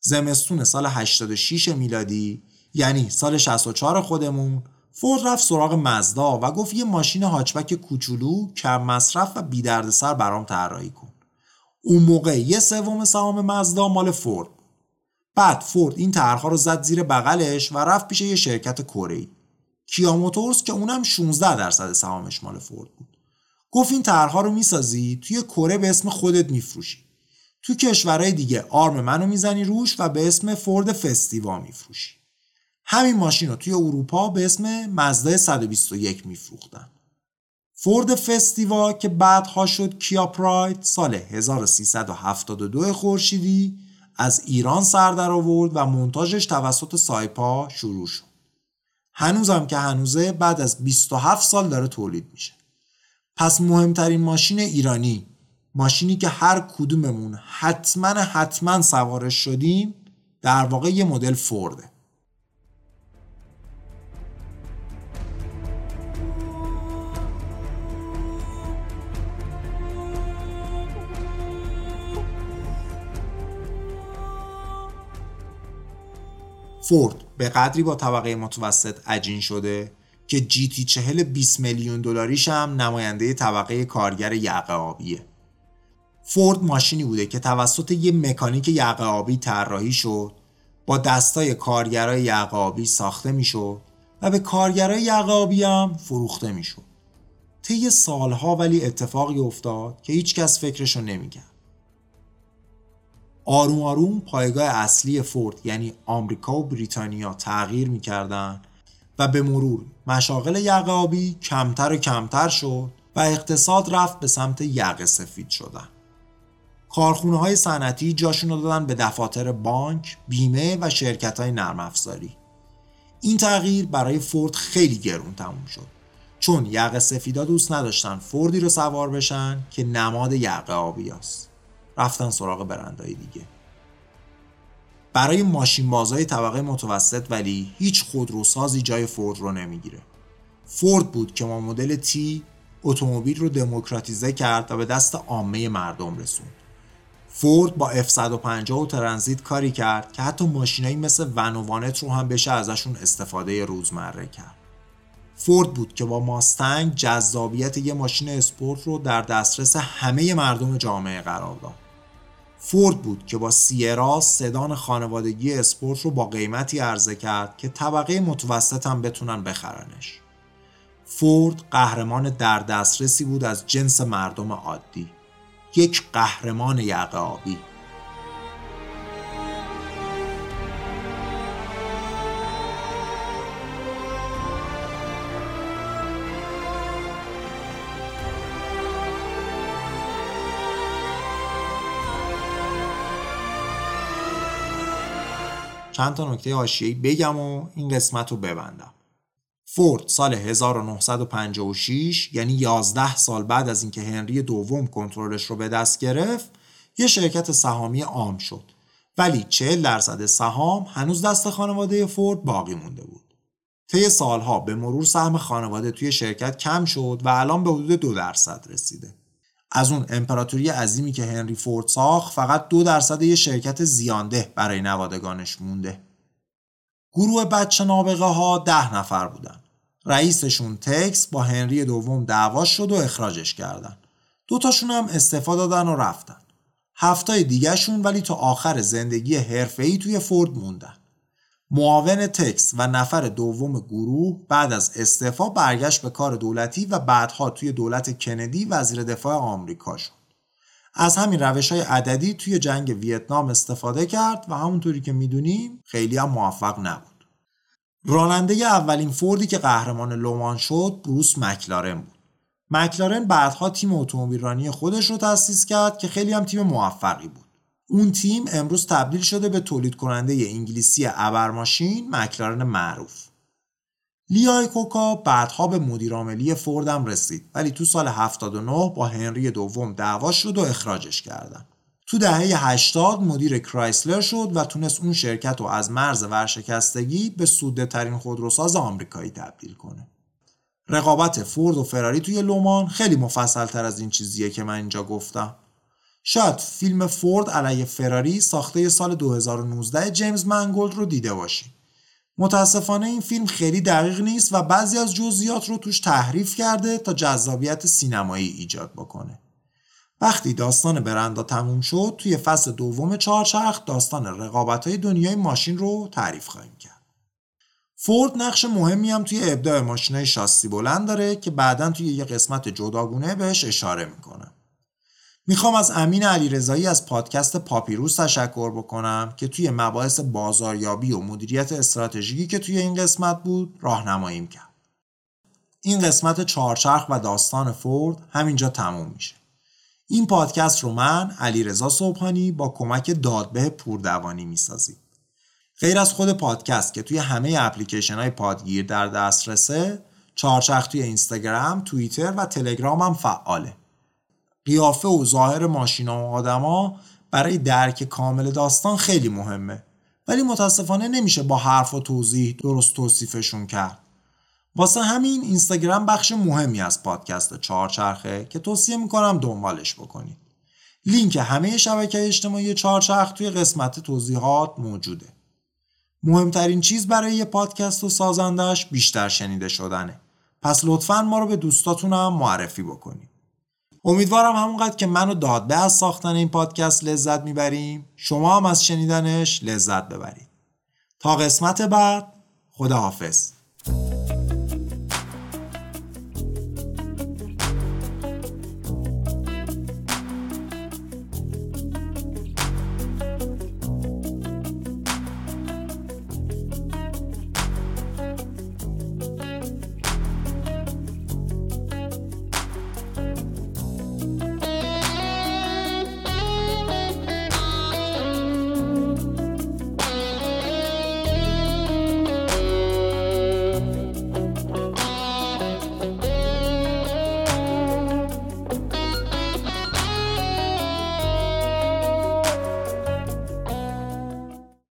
زمستون سال 86 میلادی یعنی سال 64 خودمون فورد رفت سراغ مزدا و گفت یه ماشین هاچبک کوچولو کم مصرف و بی سر برام طراحی کن. اون موقع یه سوم سهام مزدا مال فورد. بعد فورد این طرحها رو زد زیر بغلش و رفت پیش یه شرکت کره. کیا موتورز که اونم 16 درصد سهامش مال فورد بود. گفت این طرحها رو می‌سازی توی کره به اسم خودت میفروشی. تو کشورهای دیگه آرم منو می‌زنی روش و به اسم فورد فستیوا میفروشی. همین ماشین رو توی اروپا به اسم مزدا 121 میفروختن فورد فستیوا که بعدها شد کیا پراید سال 1372 خورشیدی از ایران سر در آورد و مونتاژش توسط سایپا شروع شد. هنوزم که هنوزه بعد از 27 سال داره تولید میشه. پس مهمترین ماشین ایرانی ماشینی که هر کدوممون حتما حتما سوارش شدیم در واقع یه مدل فورده. فورد به قدری با طبقه متوسط عجین شده که جی تی چهل 20 میلیون دلاریش هم نماینده طبقه کارگر یقه آبیه فورد ماشینی بوده که توسط یه مکانیک یقه آبی طراحی شد با دستای کارگرای یقه آبی ساخته می‌شد و به کارگرای یقه آبی هم فروخته می‌شد. طی سالها ولی اتفاقی افتاد که هیچکس فکرشو نمی‌کرد. آروم آروم پایگاه اصلی فورد یعنی آمریکا و بریتانیا تغییر می‌کردن و به مرور مشاغل یقه آبی کمتر و کمتر شد و اقتصاد رفت به سمت یقه سفید شدن کارخونه های صنعتی جاشون رو دادن به دفاتر بانک، بیمه و شرکت های نرم افزاری. این تغییر برای فورد خیلی گرون تموم شد چون یقه سفیدا دوست نداشتن فوردی رو سوار بشن که نماد یقه آبی است. رفتن سراغ برندهای دیگه. برای ماشین بازای طبقه متوسط ولی هیچ خودروسازی جای فورد رو نمی‌گیره. فورد بود که ما مدل تی اتومبیل رو دموکراتیزه کرد و به دست عامه مردم رسوند. فورد با F150 و ترنزیت کاری کرد که حتی ماشینایی مثل ون و وانت رو هم بشه ازشون استفاده روزمره کرد. فورد بود که با ماستنگ جذابیت یه ماشین اسپورت رو در دسترس همه مردم جامعه قرار داد. فورد بود که با سیرا سدان خانوادگی اسپورت رو با قیمتی عرضه کرد که طبقه متوسط هم بتونن بخرنش. فورد قهرمان در دسترسی بود از جنس مردم عادی. یک قهرمان یقه. چند تا نکته حاشیه‌ای بگم و این قسمت رو ببندم. فورد سال 1956 یعنی 11 سال بعد از اینکه هنری دوم کنترلش رو به دست گرفت یه شرکت سهامی عام شد ولی 40 درصد سهام هنوز دست خانواده فورد باقی مونده بود. طی سالها به مرور سهم خانواده توی شرکت کم شد و الان به حدود دو درصد رسیده. از اون امپراتوری عظیمی که هنری فورد ساخت فقط دو درصد یه شرکت زیانده برای نوادگانش مونده. گروه بچه نابغه ها ده نفر بودن. رئیسشون تکس با هنری دوم دعواش شد و اخراجش کردن. دوتاشون هم استفاده دادن و رفتن. هفتای دیگهشون ولی تا آخر زندگی حرفه‌ای توی فورد موندن. معاون تکس و نفر دوم گروه بعد از استعفا برگشت به کار دولتی و بعدها توی دولت کندی وزیر دفاع آمریکا شد. از همین روش های عددی توی جنگ ویتنام استفاده کرد و همونطوری که می‌دونیم خیلی هم موفق نبود. راننده اولین فوردی که قهرمان لومان شد بروس مکلارن بود. مکلارن بعدها تیم اتومبیل رانی خودش رو تأسیس کرد که خیلی هم تیم موفقی بود. اون تیم امروز تبدیل شده به تولید کننده انگلیسی ابرماشین مکلارن معروف. لیای کوکا بعدها به مدیرعاملی فوردم رسید ولی تو سال 79 با هنری دوم دعوا شد و اخراجش کردن. تو دهه 80 مدیر کرایسلر شد و تونست اون شرکت رو از مرز ورشکستگی به سوده ترین خودروساز آمریکایی تبدیل کنه. رقابت فورد و فراری توی لومان خیلی مفصل تر از این چیزیه که من اینجا گفتم. شاید فیلم فورد علیه فراری ساخته سال 2019 جیمز منگولد رو دیده باشید. متاسفانه این فیلم خیلی دقیق نیست و بعضی از جزئیات رو توش تحریف کرده تا جذابیت سینمایی ایجاد بکنه. وقتی داستان برندا تموم شد توی فصل دوم چهارچرخ داستان رقابت های دنیای ماشین رو تعریف خواهیم کرد. فورد نقش مهمی هم توی ابداع ماشینای شاسی بلند داره که بعدا توی یه قسمت جداگونه بهش اشاره می‌کنم. می‌خوام از امین علیرضایی از پادکست پاپیروس تشکر بکنم که توی مباحث بازاریابی و مدیریت استراتژیکی که توی این قسمت بود راهنماییم کرد. این قسمت چهارچرخ و داستان فورد همینجا تموم میشه. این پادکست رو من علیرضا صبحانی با کمک دادبه پوردوانی می‌سازیم. غیر از خود پادکست که توی همه اپلیکیشن های پادگیر در دسترسه، چهارچرخ توی اینستاگرام، توییتر و تلگرام هم فعاله. قیافه و ظاهر ماشینا و آدما برای درک کامل داستان خیلی مهمه. ولی متاسفانه نمیشه با حرف و توضیح درست توصیفشون کرد. واسه همین اینستاگرام بخش مهمی از پادکست چهارچرخه که توصیه می‌کنم دنبالش بکنید. لینک همه شبکه اجتماعی چهارچرخ توی قسمت توضیحات موجوده. مهمترین چیز برای یه پادکست و سازندش بیشتر شنیده شدنه. پس لطفا ما رو به دوستاتون هم معرفی بکنید. امیدوارم همونقدر که من و دادبه از ساختن این پادکست لذت می‌بریم. شما هم از شنیدنش لذت ببرید. تا قسمت بعد خدا حافظ